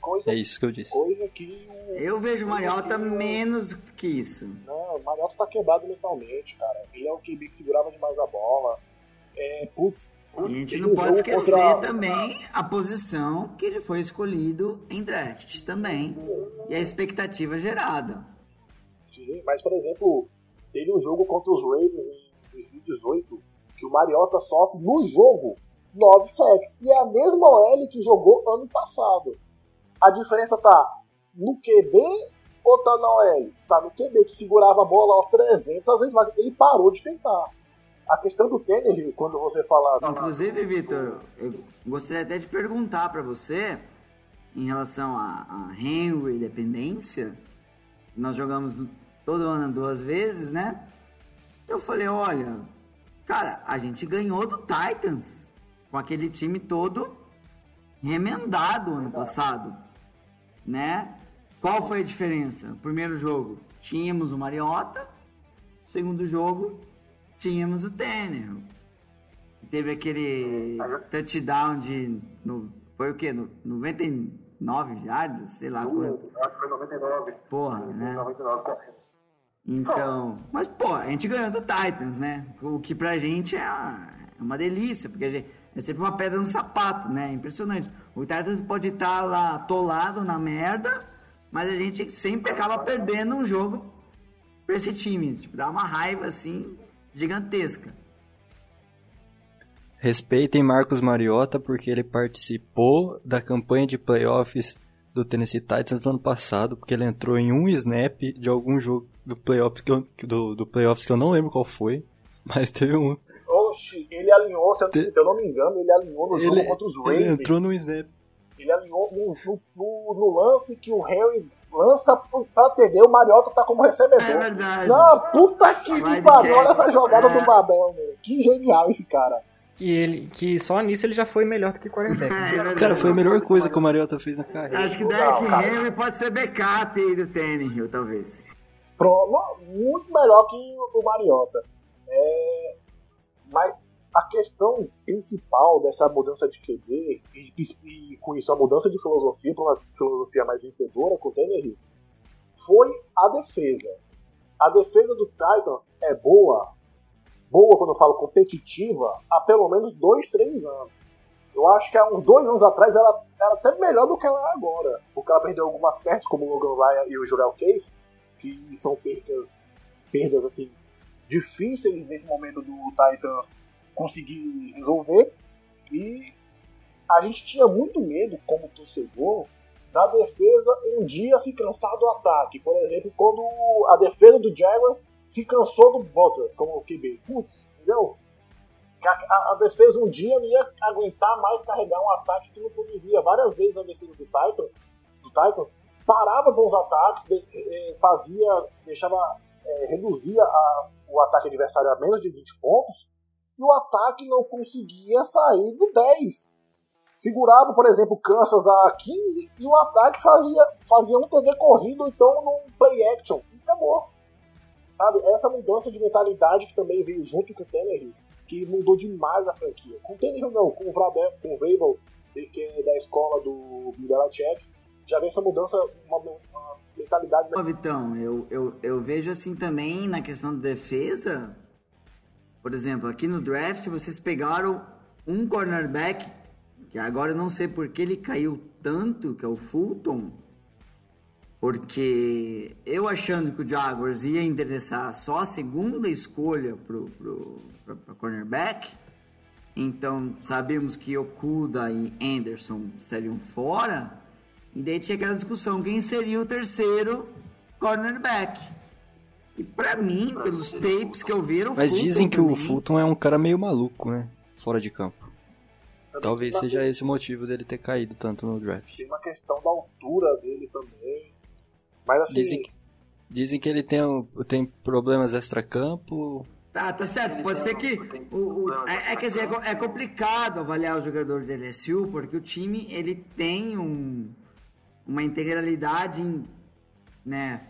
Speaker 1: Coisa, é isso que eu disse.
Speaker 3: Coisa que
Speaker 4: eu vejo o Mariota menos que isso.
Speaker 3: Não, o Mariota tá quebrado mentalmente, cara. Ele é o QB que segurava demais a bola. É, putz,
Speaker 4: e a gente não pode esquecer contra... também a posição que ele foi escolhido em draft também. E a expectativa gerada.
Speaker 3: Sim, mas por exemplo, teve um jogo contra os Ravens em 2018 que o Mariota sofre no jogo 9 sacks. E é a mesma OL que jogou ano passado. A diferença tá no QB ou tá na OL? Tá no QB, que segurava a bola ó, 300 vezes, mas ele parou de tentar. A questão do tênis, quando você fala...
Speaker 4: Inclusive, Vitor, eu gostaria até de perguntar para você, em relação a, a Henry dependência, nós jogamos todo ano duas vezes, né? Eu falei, olha, cara, a gente ganhou do Titans com aquele time todo remendado ano passado, né? Qual foi a diferença? primeiro jogo, tínhamos o Mariota. segundo jogo, tínhamos o Tanner. Teve aquele touchdown de... No, foi o quê? No, 99 jardas? Sei lá quanto.
Speaker 3: Acho que foi 99.
Speaker 4: Porra, né? 99. Então, mas pô, a gente ganhou do Titans, né? O que pra gente é uma, é uma delícia, porque gente, é sempre uma pedra no sapato, né? Impressionante. O Titans pode estar lá atolado na merda, mas a gente sempre acaba perdendo um jogo pra esse time. Tipo, dá uma raiva assim gigantesca.
Speaker 1: Respeitem Marcos Mariota porque ele participou da campanha de playoffs do Tennessee Titans do ano passado, porque ele entrou em um snap de algum jogo do playoffs que eu, do, do playoffs que eu não lembro qual foi, mas teve um.
Speaker 3: Oxi, ele alinhou, se eu, se eu não me engano, ele alinhou no jogo contra os Ravens.
Speaker 1: Ele entrou no snap.
Speaker 3: Ele alinhou no, no, no, no lance que o Harry lança pra TV, o Mariota tá como recebedor. É
Speaker 4: verdade.
Speaker 3: Não, puta que pariu, olha essa jogada é. do Babel, meu. Que genial esse cara.
Speaker 2: Que, ele, que só nisso ele já foi melhor do que quarterback.
Speaker 1: É, cara, foi a melhor coisa que o Mariota fez na carreira.
Speaker 4: Acho que o Derek Henry pode ser backup aí do Tannehill, talvez.
Speaker 3: Pro, muito melhor que o Mariota. É, mas a questão principal dessa mudança de QB e, e, e, com isso a mudança de filosofia para uma filosofia mais vencedora com o Tannehill foi a defesa. A defesa do Titans é boa, boa quando eu falo competitiva, há pelo menos dois, três anos. Eu acho que há uns dois anos atrás ela era até melhor do que ela é agora, porque ela perdeu algumas peças como o Logan Ryan e o Jurel Case, que são perdas, perdas assim difíceis nesse momento do Titans conseguir resolver. E a gente tinha muito medo, como torcedor, da defesa um dia se cansar do ataque. Por exemplo, quando a defesa do Jaguars se cansou do Butler como QB. Putz, entendeu? A, a, a, defesa um dia não ia aguentar mais carregar um ataque que não produzia. Várias vezes a defesa do Titan, do Titan parava bons ataques, de, de, fazia, deixava, é, reduzia a, o ataque adversário a menos de 20 pontos e o ataque não conseguia sair do 10. Segurava, por exemplo, Kansas a 15 e o ataque fazia, fazia um TV corrido, então num play action. E acabou. Sabe? Essa mudança de mentalidade que também veio junto com o Tannehill, que mudou demais a franquia. Com o Tannehill não, com o Vrabel, com o Vrabel, que é da escola do Belichick, já vem essa mudança, uma, uma mentalidade...
Speaker 4: Vitão, eu, eu, eu vejo assim também na questão de defesa, por exemplo, aqui no draft vocês pegaram um cornerback, que agora eu não sei porque ele caiu tanto, que é o Fulton, porque eu achando que o Jaguars ia endereçar só a segunda escolha pro, pro, pro, pro cornerback, então sabemos que Okuda e Anderson estariam fora, e daí tinha aquela discussão, quem seria o terceiro cornerback? E pra mim, pelos tapes que eu vi, o
Speaker 1: Mas
Speaker 4: Fulton
Speaker 1: dizem que o Fulton é um cara meio maluco, né? Fora de campo. Talvez seja esse o motivo dele ter caído tanto no draft.
Speaker 3: Tem uma questão da altura dele também. Mas assim.
Speaker 1: Dizem, dizem que ele tem, tem problemas extra-campo.
Speaker 4: Tá, tá certo. Pode ser que. O, o, é, é, quer dizer, é complicado avaliar o jogador de LSU, porque o time ele tem um, uma integralidade, né?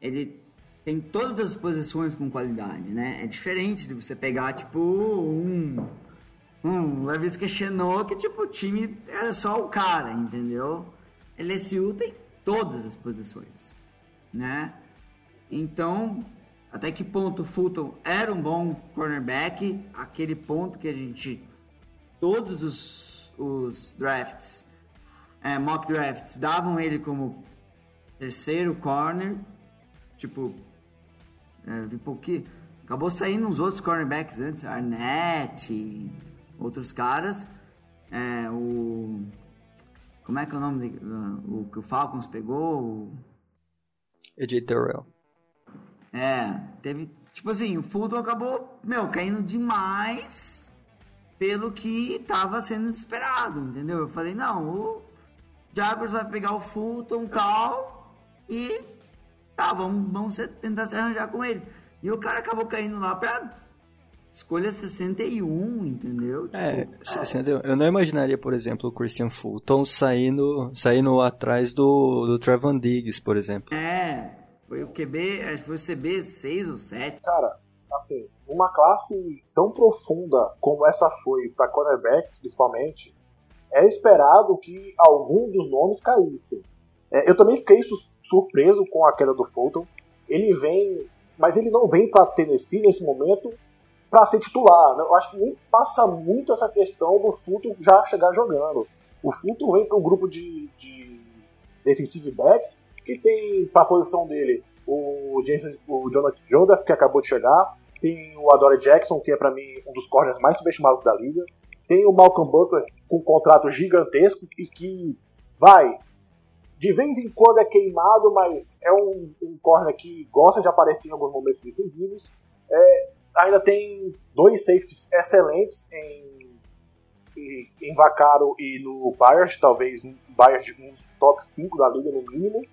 Speaker 4: Ele tem todas as posições com qualidade, né? É diferente de você pegar, tipo, um. Um Levis Chenot, que tipo, o time era só o cara, entendeu? LSU tem todas as posições, né? Então, até que ponto o Fulton era um bom cornerback, aquele ponto que a gente, todos os, os drafts, é, mock drafts, davam ele como terceiro corner, tipo, é, vi pouquinho, acabou saindo uns outros cornerbacks antes, Arnett, outros caras, é, o como é que é o nome de, o que o Falcons pegou? O...
Speaker 1: Terrell.
Speaker 4: É, teve. Tipo assim, o Fulton acabou, meu, caindo demais pelo que estava sendo esperado, entendeu? Eu falei, não, o Jaguars vai pegar o Fulton e tal e tá, vamos, vamos tentar se arranjar com ele. E o cara acabou caindo lá pra Escolha 61, entendeu?
Speaker 1: Tipo, é, 61. Eu não imaginaria, por exemplo, o Christian Fulton saindo, saindo atrás do, do Trevon Diggs, por exemplo.
Speaker 4: É, foi o QB, foi o CB 6 ou 7.
Speaker 3: Cara, assim, uma classe tão profunda como essa foi para cornerbacks, principalmente, é esperado que algum dos nomes caíssem. É, eu também fiquei surpreso com a queda do Fulton. Ele vem, mas ele não vem para Tennessee nesse momento para ser titular. Né? Eu acho que nem passa muito essa questão do Fulton já chegar jogando. O Fulton vem para um grupo de, de defensive backs que tem para a posição dele o, o Jonathan Joseph, que acabou de chegar, tem o Adore Jackson, que é para mim um dos corners mais subestimados da liga, tem o Malcolm Butler com um contrato gigantesco e que vai de vez em quando é queimado, mas é um, um corner que gosta de aparecer em alguns momentos decisivos. É, ainda tem dois safeties excelentes em, em, em Vacaro e no Bayers, talvez um Bayers de um top 5 da liga no mínimo.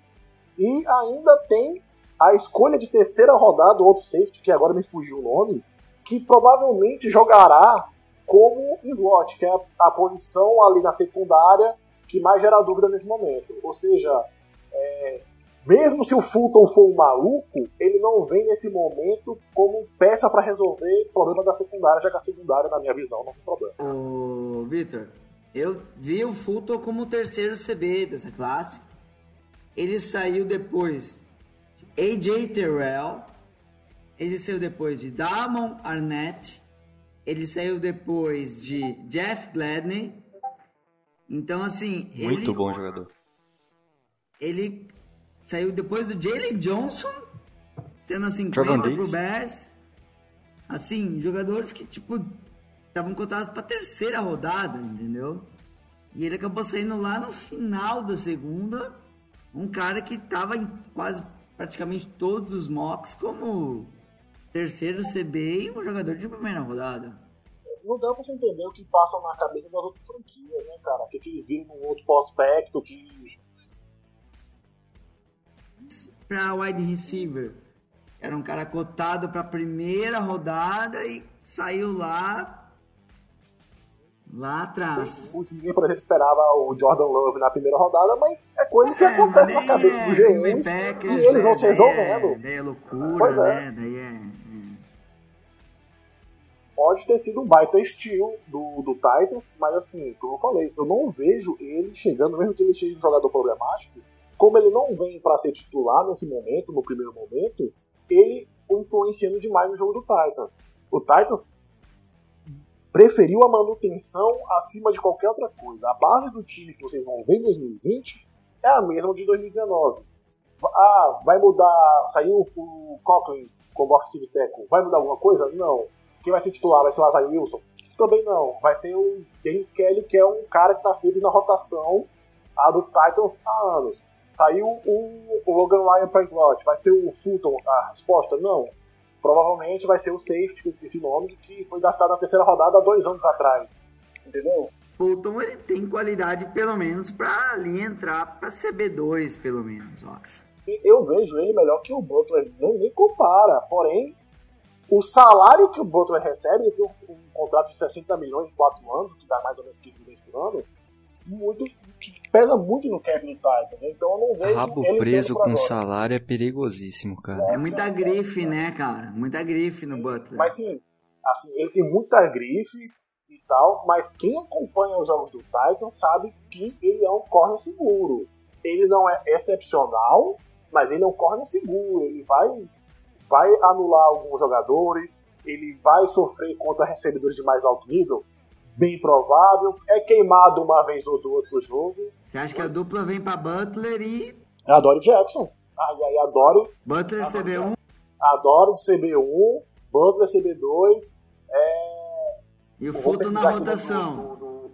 Speaker 3: E ainda tem a escolha de terceira rodada, outro safety, que agora me fugiu o nome, que provavelmente jogará como slot, que é a, a posição ali na secundária que mais gera dúvida nesse momento. Ou seja, é, mesmo se o Fulton for um maluco, ele não vem nesse momento como peça para resolver o problema da secundária, já que a secundária, na minha visão, não tem problema.
Speaker 4: Ô, Victor, eu vi o Fulton como o terceiro CB dessa classe. Ele saiu depois AJ Terrell, ele saiu depois de Damon Arnett, ele saiu depois de Jeff Gladney. Então, assim.
Speaker 1: Muito
Speaker 4: ele,
Speaker 1: bom jogador.
Speaker 4: Ele saiu depois do Jalen Johnson, sendo assim, pro. Bears. Assim, jogadores que, tipo, estavam cotados pra terceira rodada, entendeu? E ele acabou saindo lá no final da segunda. Um cara que tava em quase praticamente todos os mocks como terceiro CB e um jogador de primeira rodada.
Speaker 3: Não dá pra você entender o que passa na cabeça das outras franquias, né, cara? Que, que eles viram num outro prospecto que.
Speaker 4: Pra wide receiver, era um cara cotado pra primeira rodada e saiu lá. Lá atrás.
Speaker 3: Ninguém, por exemplo, esperava o Jordan Love na primeira rodada, mas é coisa que
Speaker 4: É,
Speaker 3: acontece na cabeça
Speaker 4: é
Speaker 3: GMs
Speaker 4: Bay Packers,
Speaker 3: e eles vão
Speaker 4: né?
Speaker 3: se
Speaker 4: Daí
Speaker 3: resolvendo.
Speaker 4: É, daí é loucura,
Speaker 3: Pois é.
Speaker 4: né? Daí é.
Speaker 3: Pode ter sido um baita estilo do, do Titans, mas assim, como eu falei, eu não vejo ele chegando, mesmo que ele seja um jogador problemático, como ele não vem para ser titular nesse momento, no primeiro momento, ele o influenciando demais no jogo do Titans. O Titans preferiu a manutenção acima de qualquer outra coisa. A base do time que vocês vão ver em 2020 é a mesma de 2019. Ah, vai mudar, saiu o Cochran como offensive tackle, vai mudar alguma coisa? Não. Quem vai ser titular vai ser o Lazar Wilson? Também não. Vai ser o Dennis Kelly, que é um cara que está sempre na rotação a do Titans há anos. Saiu o, o Logan Ryan para slot. Vai ser o Fulton a resposta? Não. Provavelmente vai ser o safety, que eu esqueci o nome, que foi gastado na terceira rodada há dois anos atrás. Entendeu?
Speaker 4: Fulton ele tem qualidade pelo menos pra ali entrar pra CB2, pelo menos, eu acho.
Speaker 3: Eu vejo ele melhor que o Butler, nem, nem compara. Porém, o salário que o Butler recebe, ele tem um, um contrato de 60 milhões em 4 anos, que dá mais ou menos 15 milhões por ano, muito, que pesa muito no cap do Titans. né? Então eu não vejo
Speaker 1: Rabo
Speaker 3: ele
Speaker 1: preso com
Speaker 3: agora.
Speaker 1: salário é perigosíssimo, cara.
Speaker 4: É muita grife, né, cara? Muita grife no Butler.
Speaker 3: Mas sim, assim, ele tem muita grife e tal, mas quem acompanha os jogos do Titans sabe que ele é um corner seguro. Ele não é excepcional, mas ele é um corner seguro. Ele vai, vai anular alguns jogadores, ele vai sofrer contra recebedores de mais alto nível, bem provável. É queimado uma vez ou duas no jogo.
Speaker 4: Você acha que a dupla vem pra Butler e
Speaker 3: Adore Jackson. Ai, ai, adoro,
Speaker 4: Butler CB1?
Speaker 3: adoro de CB1, Butler CB2. É,
Speaker 4: E o Fulton na rotação.
Speaker 3: do- do-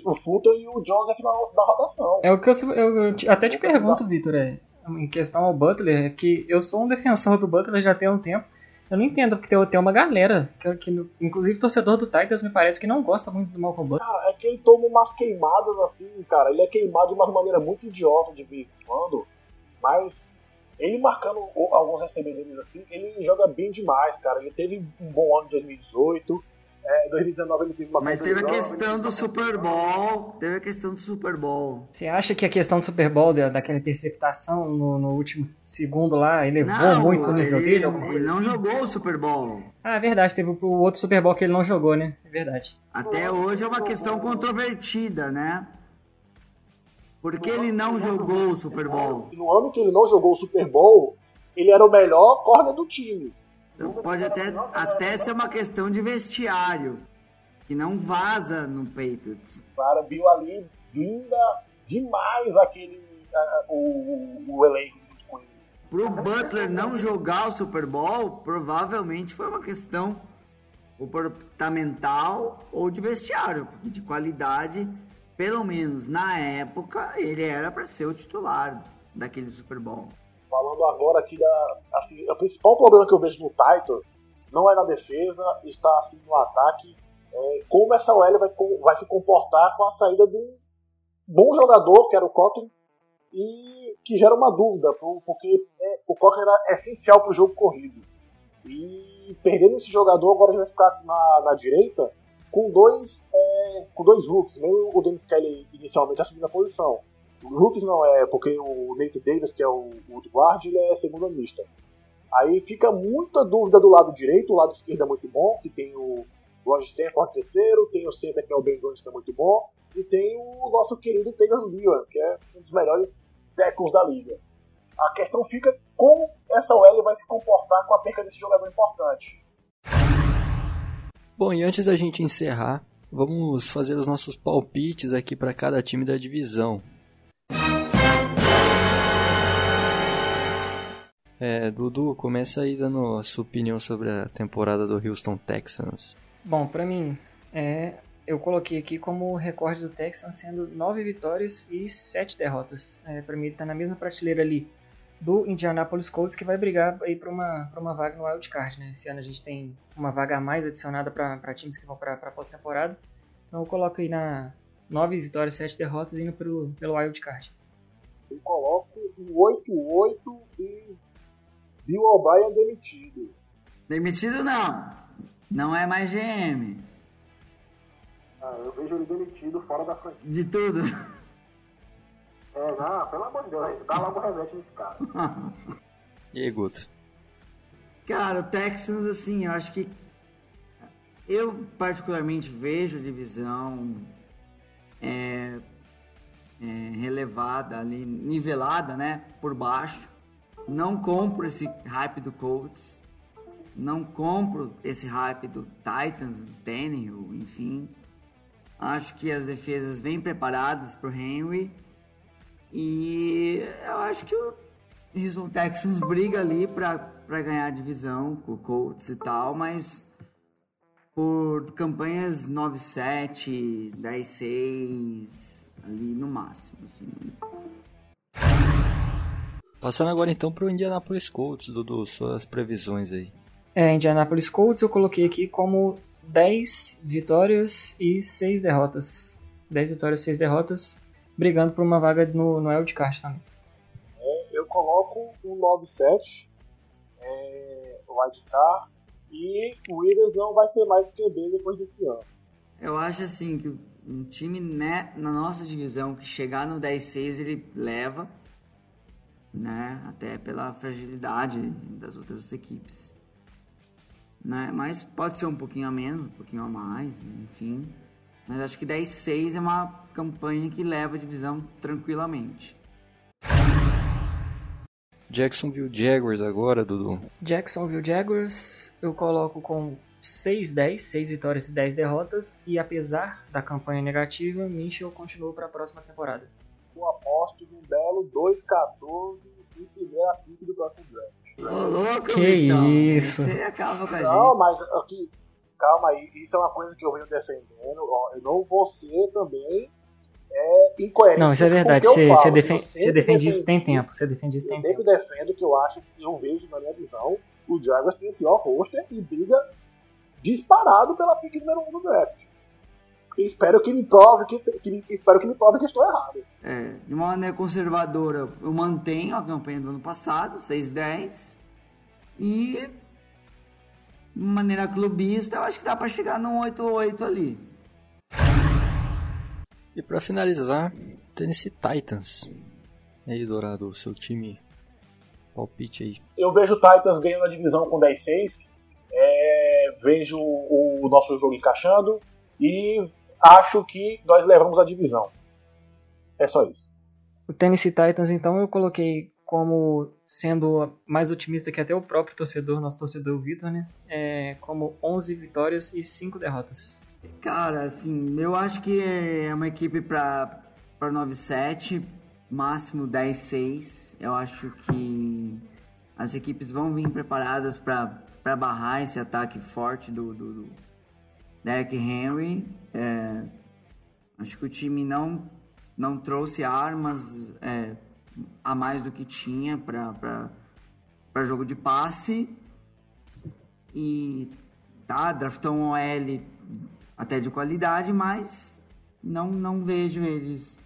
Speaker 3: do- O Fulton e o Joseph na, na rotação.
Speaker 2: É o que eu, eu- eu até te pergunto, Vitor, é, em questão ao Butler, é que eu sou um defensor do Butler já tem um tempo. Eu não entendo porque tem, tem uma galera, que, que, inclusive torcedor do Titans me parece que não gosta muito do Malcolm Butler.
Speaker 3: Cara, é que ele toma umas queimadas assim, cara. Ele é queimado de uma maneira muito idiota de vez em quando. Mas ele marcando o- alguns recebedores assim, ele joga bem demais, cara. Ele teve um bom ano em 2018. É, 2019 ele teve uma
Speaker 4: Mas teve a questão do Super Bowl. Teve a questão do Super Bowl.
Speaker 2: Você acha que a questão do Super Bowl, da- daquela interceptação no, no último segundo lá, elevou
Speaker 4: Não,
Speaker 2: muito o nível
Speaker 4: ele,
Speaker 2: dele? Alguma
Speaker 4: ele
Speaker 2: coisa
Speaker 4: não
Speaker 2: assim?
Speaker 4: jogou o Super Bowl.
Speaker 2: Ah, é verdade, teve o outro Super Bowl que ele não jogou, né? É verdade.
Speaker 4: Até hoje é uma questão controvertida, né? Por que ele não jogou o Super Bowl?
Speaker 3: No ano que ele não jogou o Super Bowl, ele era o melhor corner do time.
Speaker 4: Então pode até, até ser uma questão de vestiário. Que não vaza no Patriots.
Speaker 3: O cara viu ali linda demais aquele, uh, o, o elenco.
Speaker 4: Pro Butler não jogar o Super Bowl, provavelmente foi uma questão comportamental ou de vestiário, porque de qualidade, pelo menos na época, ele era para ser o titular daquele Super Bowl.
Speaker 3: Falando agora aqui da. Assim, o principal problema que eu vejo no Titans não é na defesa, está assim no ataque. É, como essa OL vai, vai se comportar com a saída de um bom jogador, que era o Cotton, e que gera uma dúvida, porque é, o Cotton era essencial para o jogo corrido. E perdendo esse jogador, agora vai ficar na, na direita com dois, é, com dois rooks, mesmo o Dennis Kelly inicialmente assumindo a posição. Rooks não é, porque o Nate Davis, que é o, o guard, ele é segunda mista. Aí fica muita dúvida do lado direito, o lado esquerdo é muito bom, que tem o Ron Stanford terceiro, tem o center que é o Ben Jones, que é muito bom, e tem o nosso querido Taylor Lewan, que é um dos melhores tackles da liga. A questão fica como essa OL vai se comportar com a perca desse jogador importante.
Speaker 1: Bom, e antes da gente encerrar, vamos fazer os nossos palpites aqui para cada time da divisão. É, Dudu, começa aí dando a sua opinião sobre a temporada do Houston Texans.
Speaker 2: Bom, para mim, é, eu coloquei aqui como recorde do Texans sendo 9 vitórias e 7 derrotas. É, para mim ele está na mesma prateleira ali do Indianapolis Colts que vai brigar aí para uma, uma vaga no Wild Card. Né? Esse ano a gente tem uma vaga a mais adicionada para times que vão para a pós-temporada. Então eu coloco aí na 9 vitórias, 7 derrotas indo pro, pelo Wild Card.
Speaker 3: Eu coloco um 8-8 e Bill O'Brien demitido.
Speaker 4: Demitido não. Não é mais GM.
Speaker 3: Ah, eu vejo ele demitido fora da franquia.
Speaker 4: De tudo.
Speaker 3: É, não, pelo amor de Deus, dá logo remédio nesse cara.
Speaker 1: e aí, Guto?
Speaker 4: Cara, o Texans, assim, eu acho que. Eu, particularmente, vejo a divisão é, é, relevada ali, nivelada, né, por baixo. Não compro esse hype do Colts. Não compro esse hype do Titans, do Tannehill, enfim. Acho que as defesas vêm preparadas para o Henry. E eu acho que o Houston Texans briga ali para ganhar a divisão com o Colts e tal, mas por campanhas 9-7, 10-6, ali no máximo. Assim.
Speaker 1: Passando agora então para o Indianapolis Colts, Dudu, suas previsões aí.
Speaker 2: É, Indianapolis Colts eu coloquei aqui como 10 vitórias e 6 derrotas. 10 vitórias e 6 derrotas, brigando por uma vaga no, no Wildcard também.
Speaker 3: É, eu coloco um 9-7, é, Wildcard, e o Williams não vai ser mais o QB depois desse ano.
Speaker 4: Eu acho assim que um time né, na nossa divisão que chegar no 10-6 ele leva né? Até pela fragilidade das outras equipes. Né? Mas pode ser um pouquinho a menos, um pouquinho a mais, enfim. Mas acho que 10-6 é uma campanha que leva a divisão tranquilamente.
Speaker 1: Jacksonville Jaguars agora, Dudu.
Speaker 2: Jacksonville Jaguars eu coloco com 6-10, 6 vitórias e 10 derrotas. E apesar da campanha negativa, Mitchell continua para a próxima temporada
Speaker 3: eu aposto num belo 2-14 e primeira pick do próximo draft.
Speaker 4: Ô, louco,
Speaker 2: que então. isso?
Speaker 4: Você acaba com a
Speaker 3: não, gente. mas aqui, calma aí, isso é uma coisa que eu venho defendendo. Ó, eu não vou ser também é, incoerente.
Speaker 2: Não, isso é verdade. Você, você defende, você defende isso tem tempo. Você defende isso tem
Speaker 3: tempo.
Speaker 2: Eu
Speaker 3: sempre defendo que eu acho que eu vejo na minha visão o Jaguars tem o pior roster e briga disparado pela pick número 1 um do draft espero que me prove que, que, espero que me prove que estou errado.
Speaker 4: É, de uma maneira conservadora, eu mantenho a campanha do ano passado, 6-10. E de maneira clubista, eu acho que dá para chegar num 8-8 ali.
Speaker 1: E para finalizar, Tennessee Titans. E aí, Dourado, o seu time palpite aí.
Speaker 3: Eu vejo o Titans ganhando a divisão com 10-6. É, vejo o nosso jogo encaixando e acho que nós levamos a divisão. É só isso.
Speaker 2: O Tennessee Titans, então, eu coloquei como sendo mais otimista que até o próprio torcedor, nosso torcedor Vitor, né? É, como 11 vitórias e 5 derrotas.
Speaker 4: Cara, assim, eu acho que é uma equipe para 9-7 máximo 10-6. Eu acho que as equipes vão vir preparadas para barrar esse ataque forte do, do, do Derrick Henry. É, acho que o time não, não trouxe armas é, a mais do que tinha para jogo de passe. E tá, draftou um OL até de qualidade, mas não, não vejo eles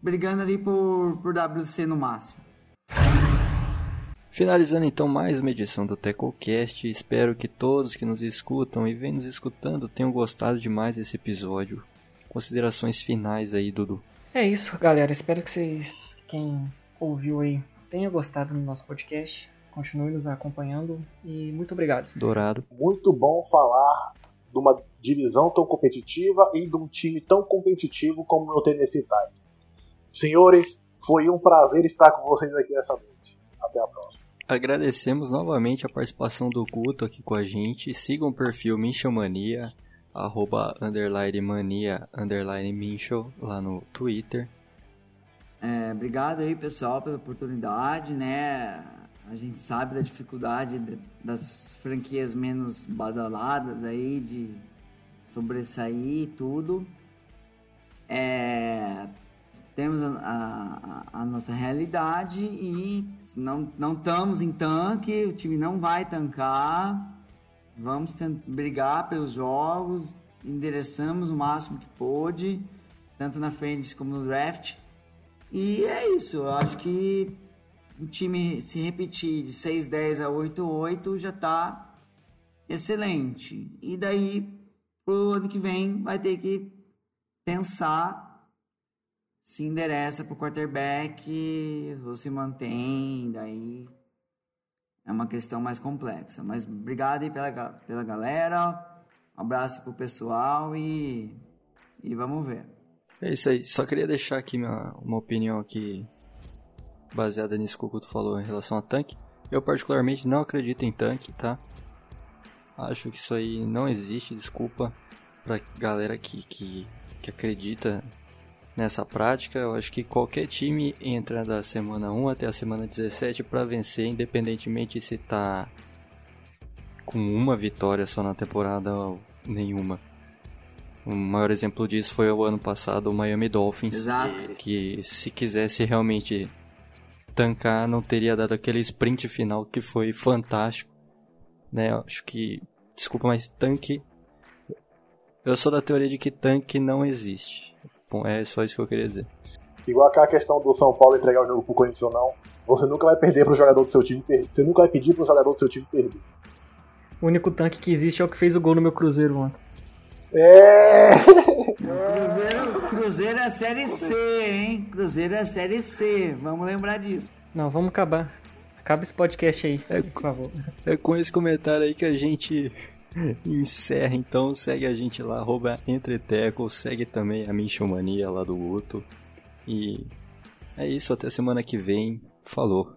Speaker 4: brigando ali por, por WC no máximo.
Speaker 1: Finalizando então mais uma edição do TecoCast, espero que todos que nos escutam e vêm nos escutando tenham gostado demais desse episódio. Considerações finais aí, Dudu.
Speaker 2: É isso, galera. Espero que vocês, quem ouviu aí, tenha gostado do nosso podcast. Continue nos acompanhando e muito obrigado.
Speaker 1: Dourado.
Speaker 3: Muito bom falar de uma divisão tão competitiva e de um time tão competitivo como o Tennessee Titans. Senhores, foi um prazer estar com vocês aqui nessa noite. Até a próxima.
Speaker 1: Agradecemos novamente a participação do Guto aqui com a gente. Sigam o perfil Minchomania, arroba underline mania, underline Minchel, lá no Twitter.
Speaker 4: É, obrigado aí, pessoal, pela oportunidade, né? A gente sabe da dificuldade das franquias menos badaladas aí, de sobressair e tudo. É, temos a, a, a, nossa realidade e não, não estamos em tanque, o time não vai tancar. Vamos brigar pelos jogos, endereçamos o máximo que pôde, tanto na frente como no draft. E é isso, eu acho que o time se repetir de 6-10 a 8-8 já está excelente. E daí, pro ano que vem, vai ter que pensar se endereça pro quarterback ou se mantém, daí é uma questão mais complexa. Mas obrigado aí pela, pela galera, um abraço pro pessoal e, e vamos ver.
Speaker 1: É isso aí, só queria deixar aqui uma, uma opinião aqui baseada nisso que o Guto falou em relação a tanque. Eu particularmente não acredito em tanque, tá? Acho que isso aí não existe, desculpa pra galera que, que, que acredita nessa prática. Eu acho que qualquer time entra da semana 1 até a semana 17 para vencer, independentemente se tá com uma vitória só na temporada ou nenhuma. O maior exemplo disso foi o ano passado o Miami Dolphins,
Speaker 4: Exato.
Speaker 1: que se quisesse realmente tancar não teria dado aquele sprint final que foi fantástico, né? Acho que desculpa, mas tanque eu sou da teoria de que tanque não existe. Bom, é só isso que eu queria dizer.
Speaker 3: Igual aquela questão do São Paulo entregar o jogo pro Corinthians ou não, você nunca vai perder pro jogador do seu time perder. Você nunca vai pedir pro jogador do seu time perder.
Speaker 2: O único tanque que existe é o que fez o gol no meu Cruzeiro ontem.
Speaker 3: É!
Speaker 4: Cruzeiro, Cruzeiro é Série C, hein? Cruzeiro é Série C, vamos lembrar disso.
Speaker 2: Não, vamos acabar. Acaba esse podcast aí, é, por favor.
Speaker 1: É com esse comentário aí que a gente encerra, então segue a gente lá, arroba Entreteco, segue também a Minchomania lá do Guto. E é isso, até semana que vem. Falou.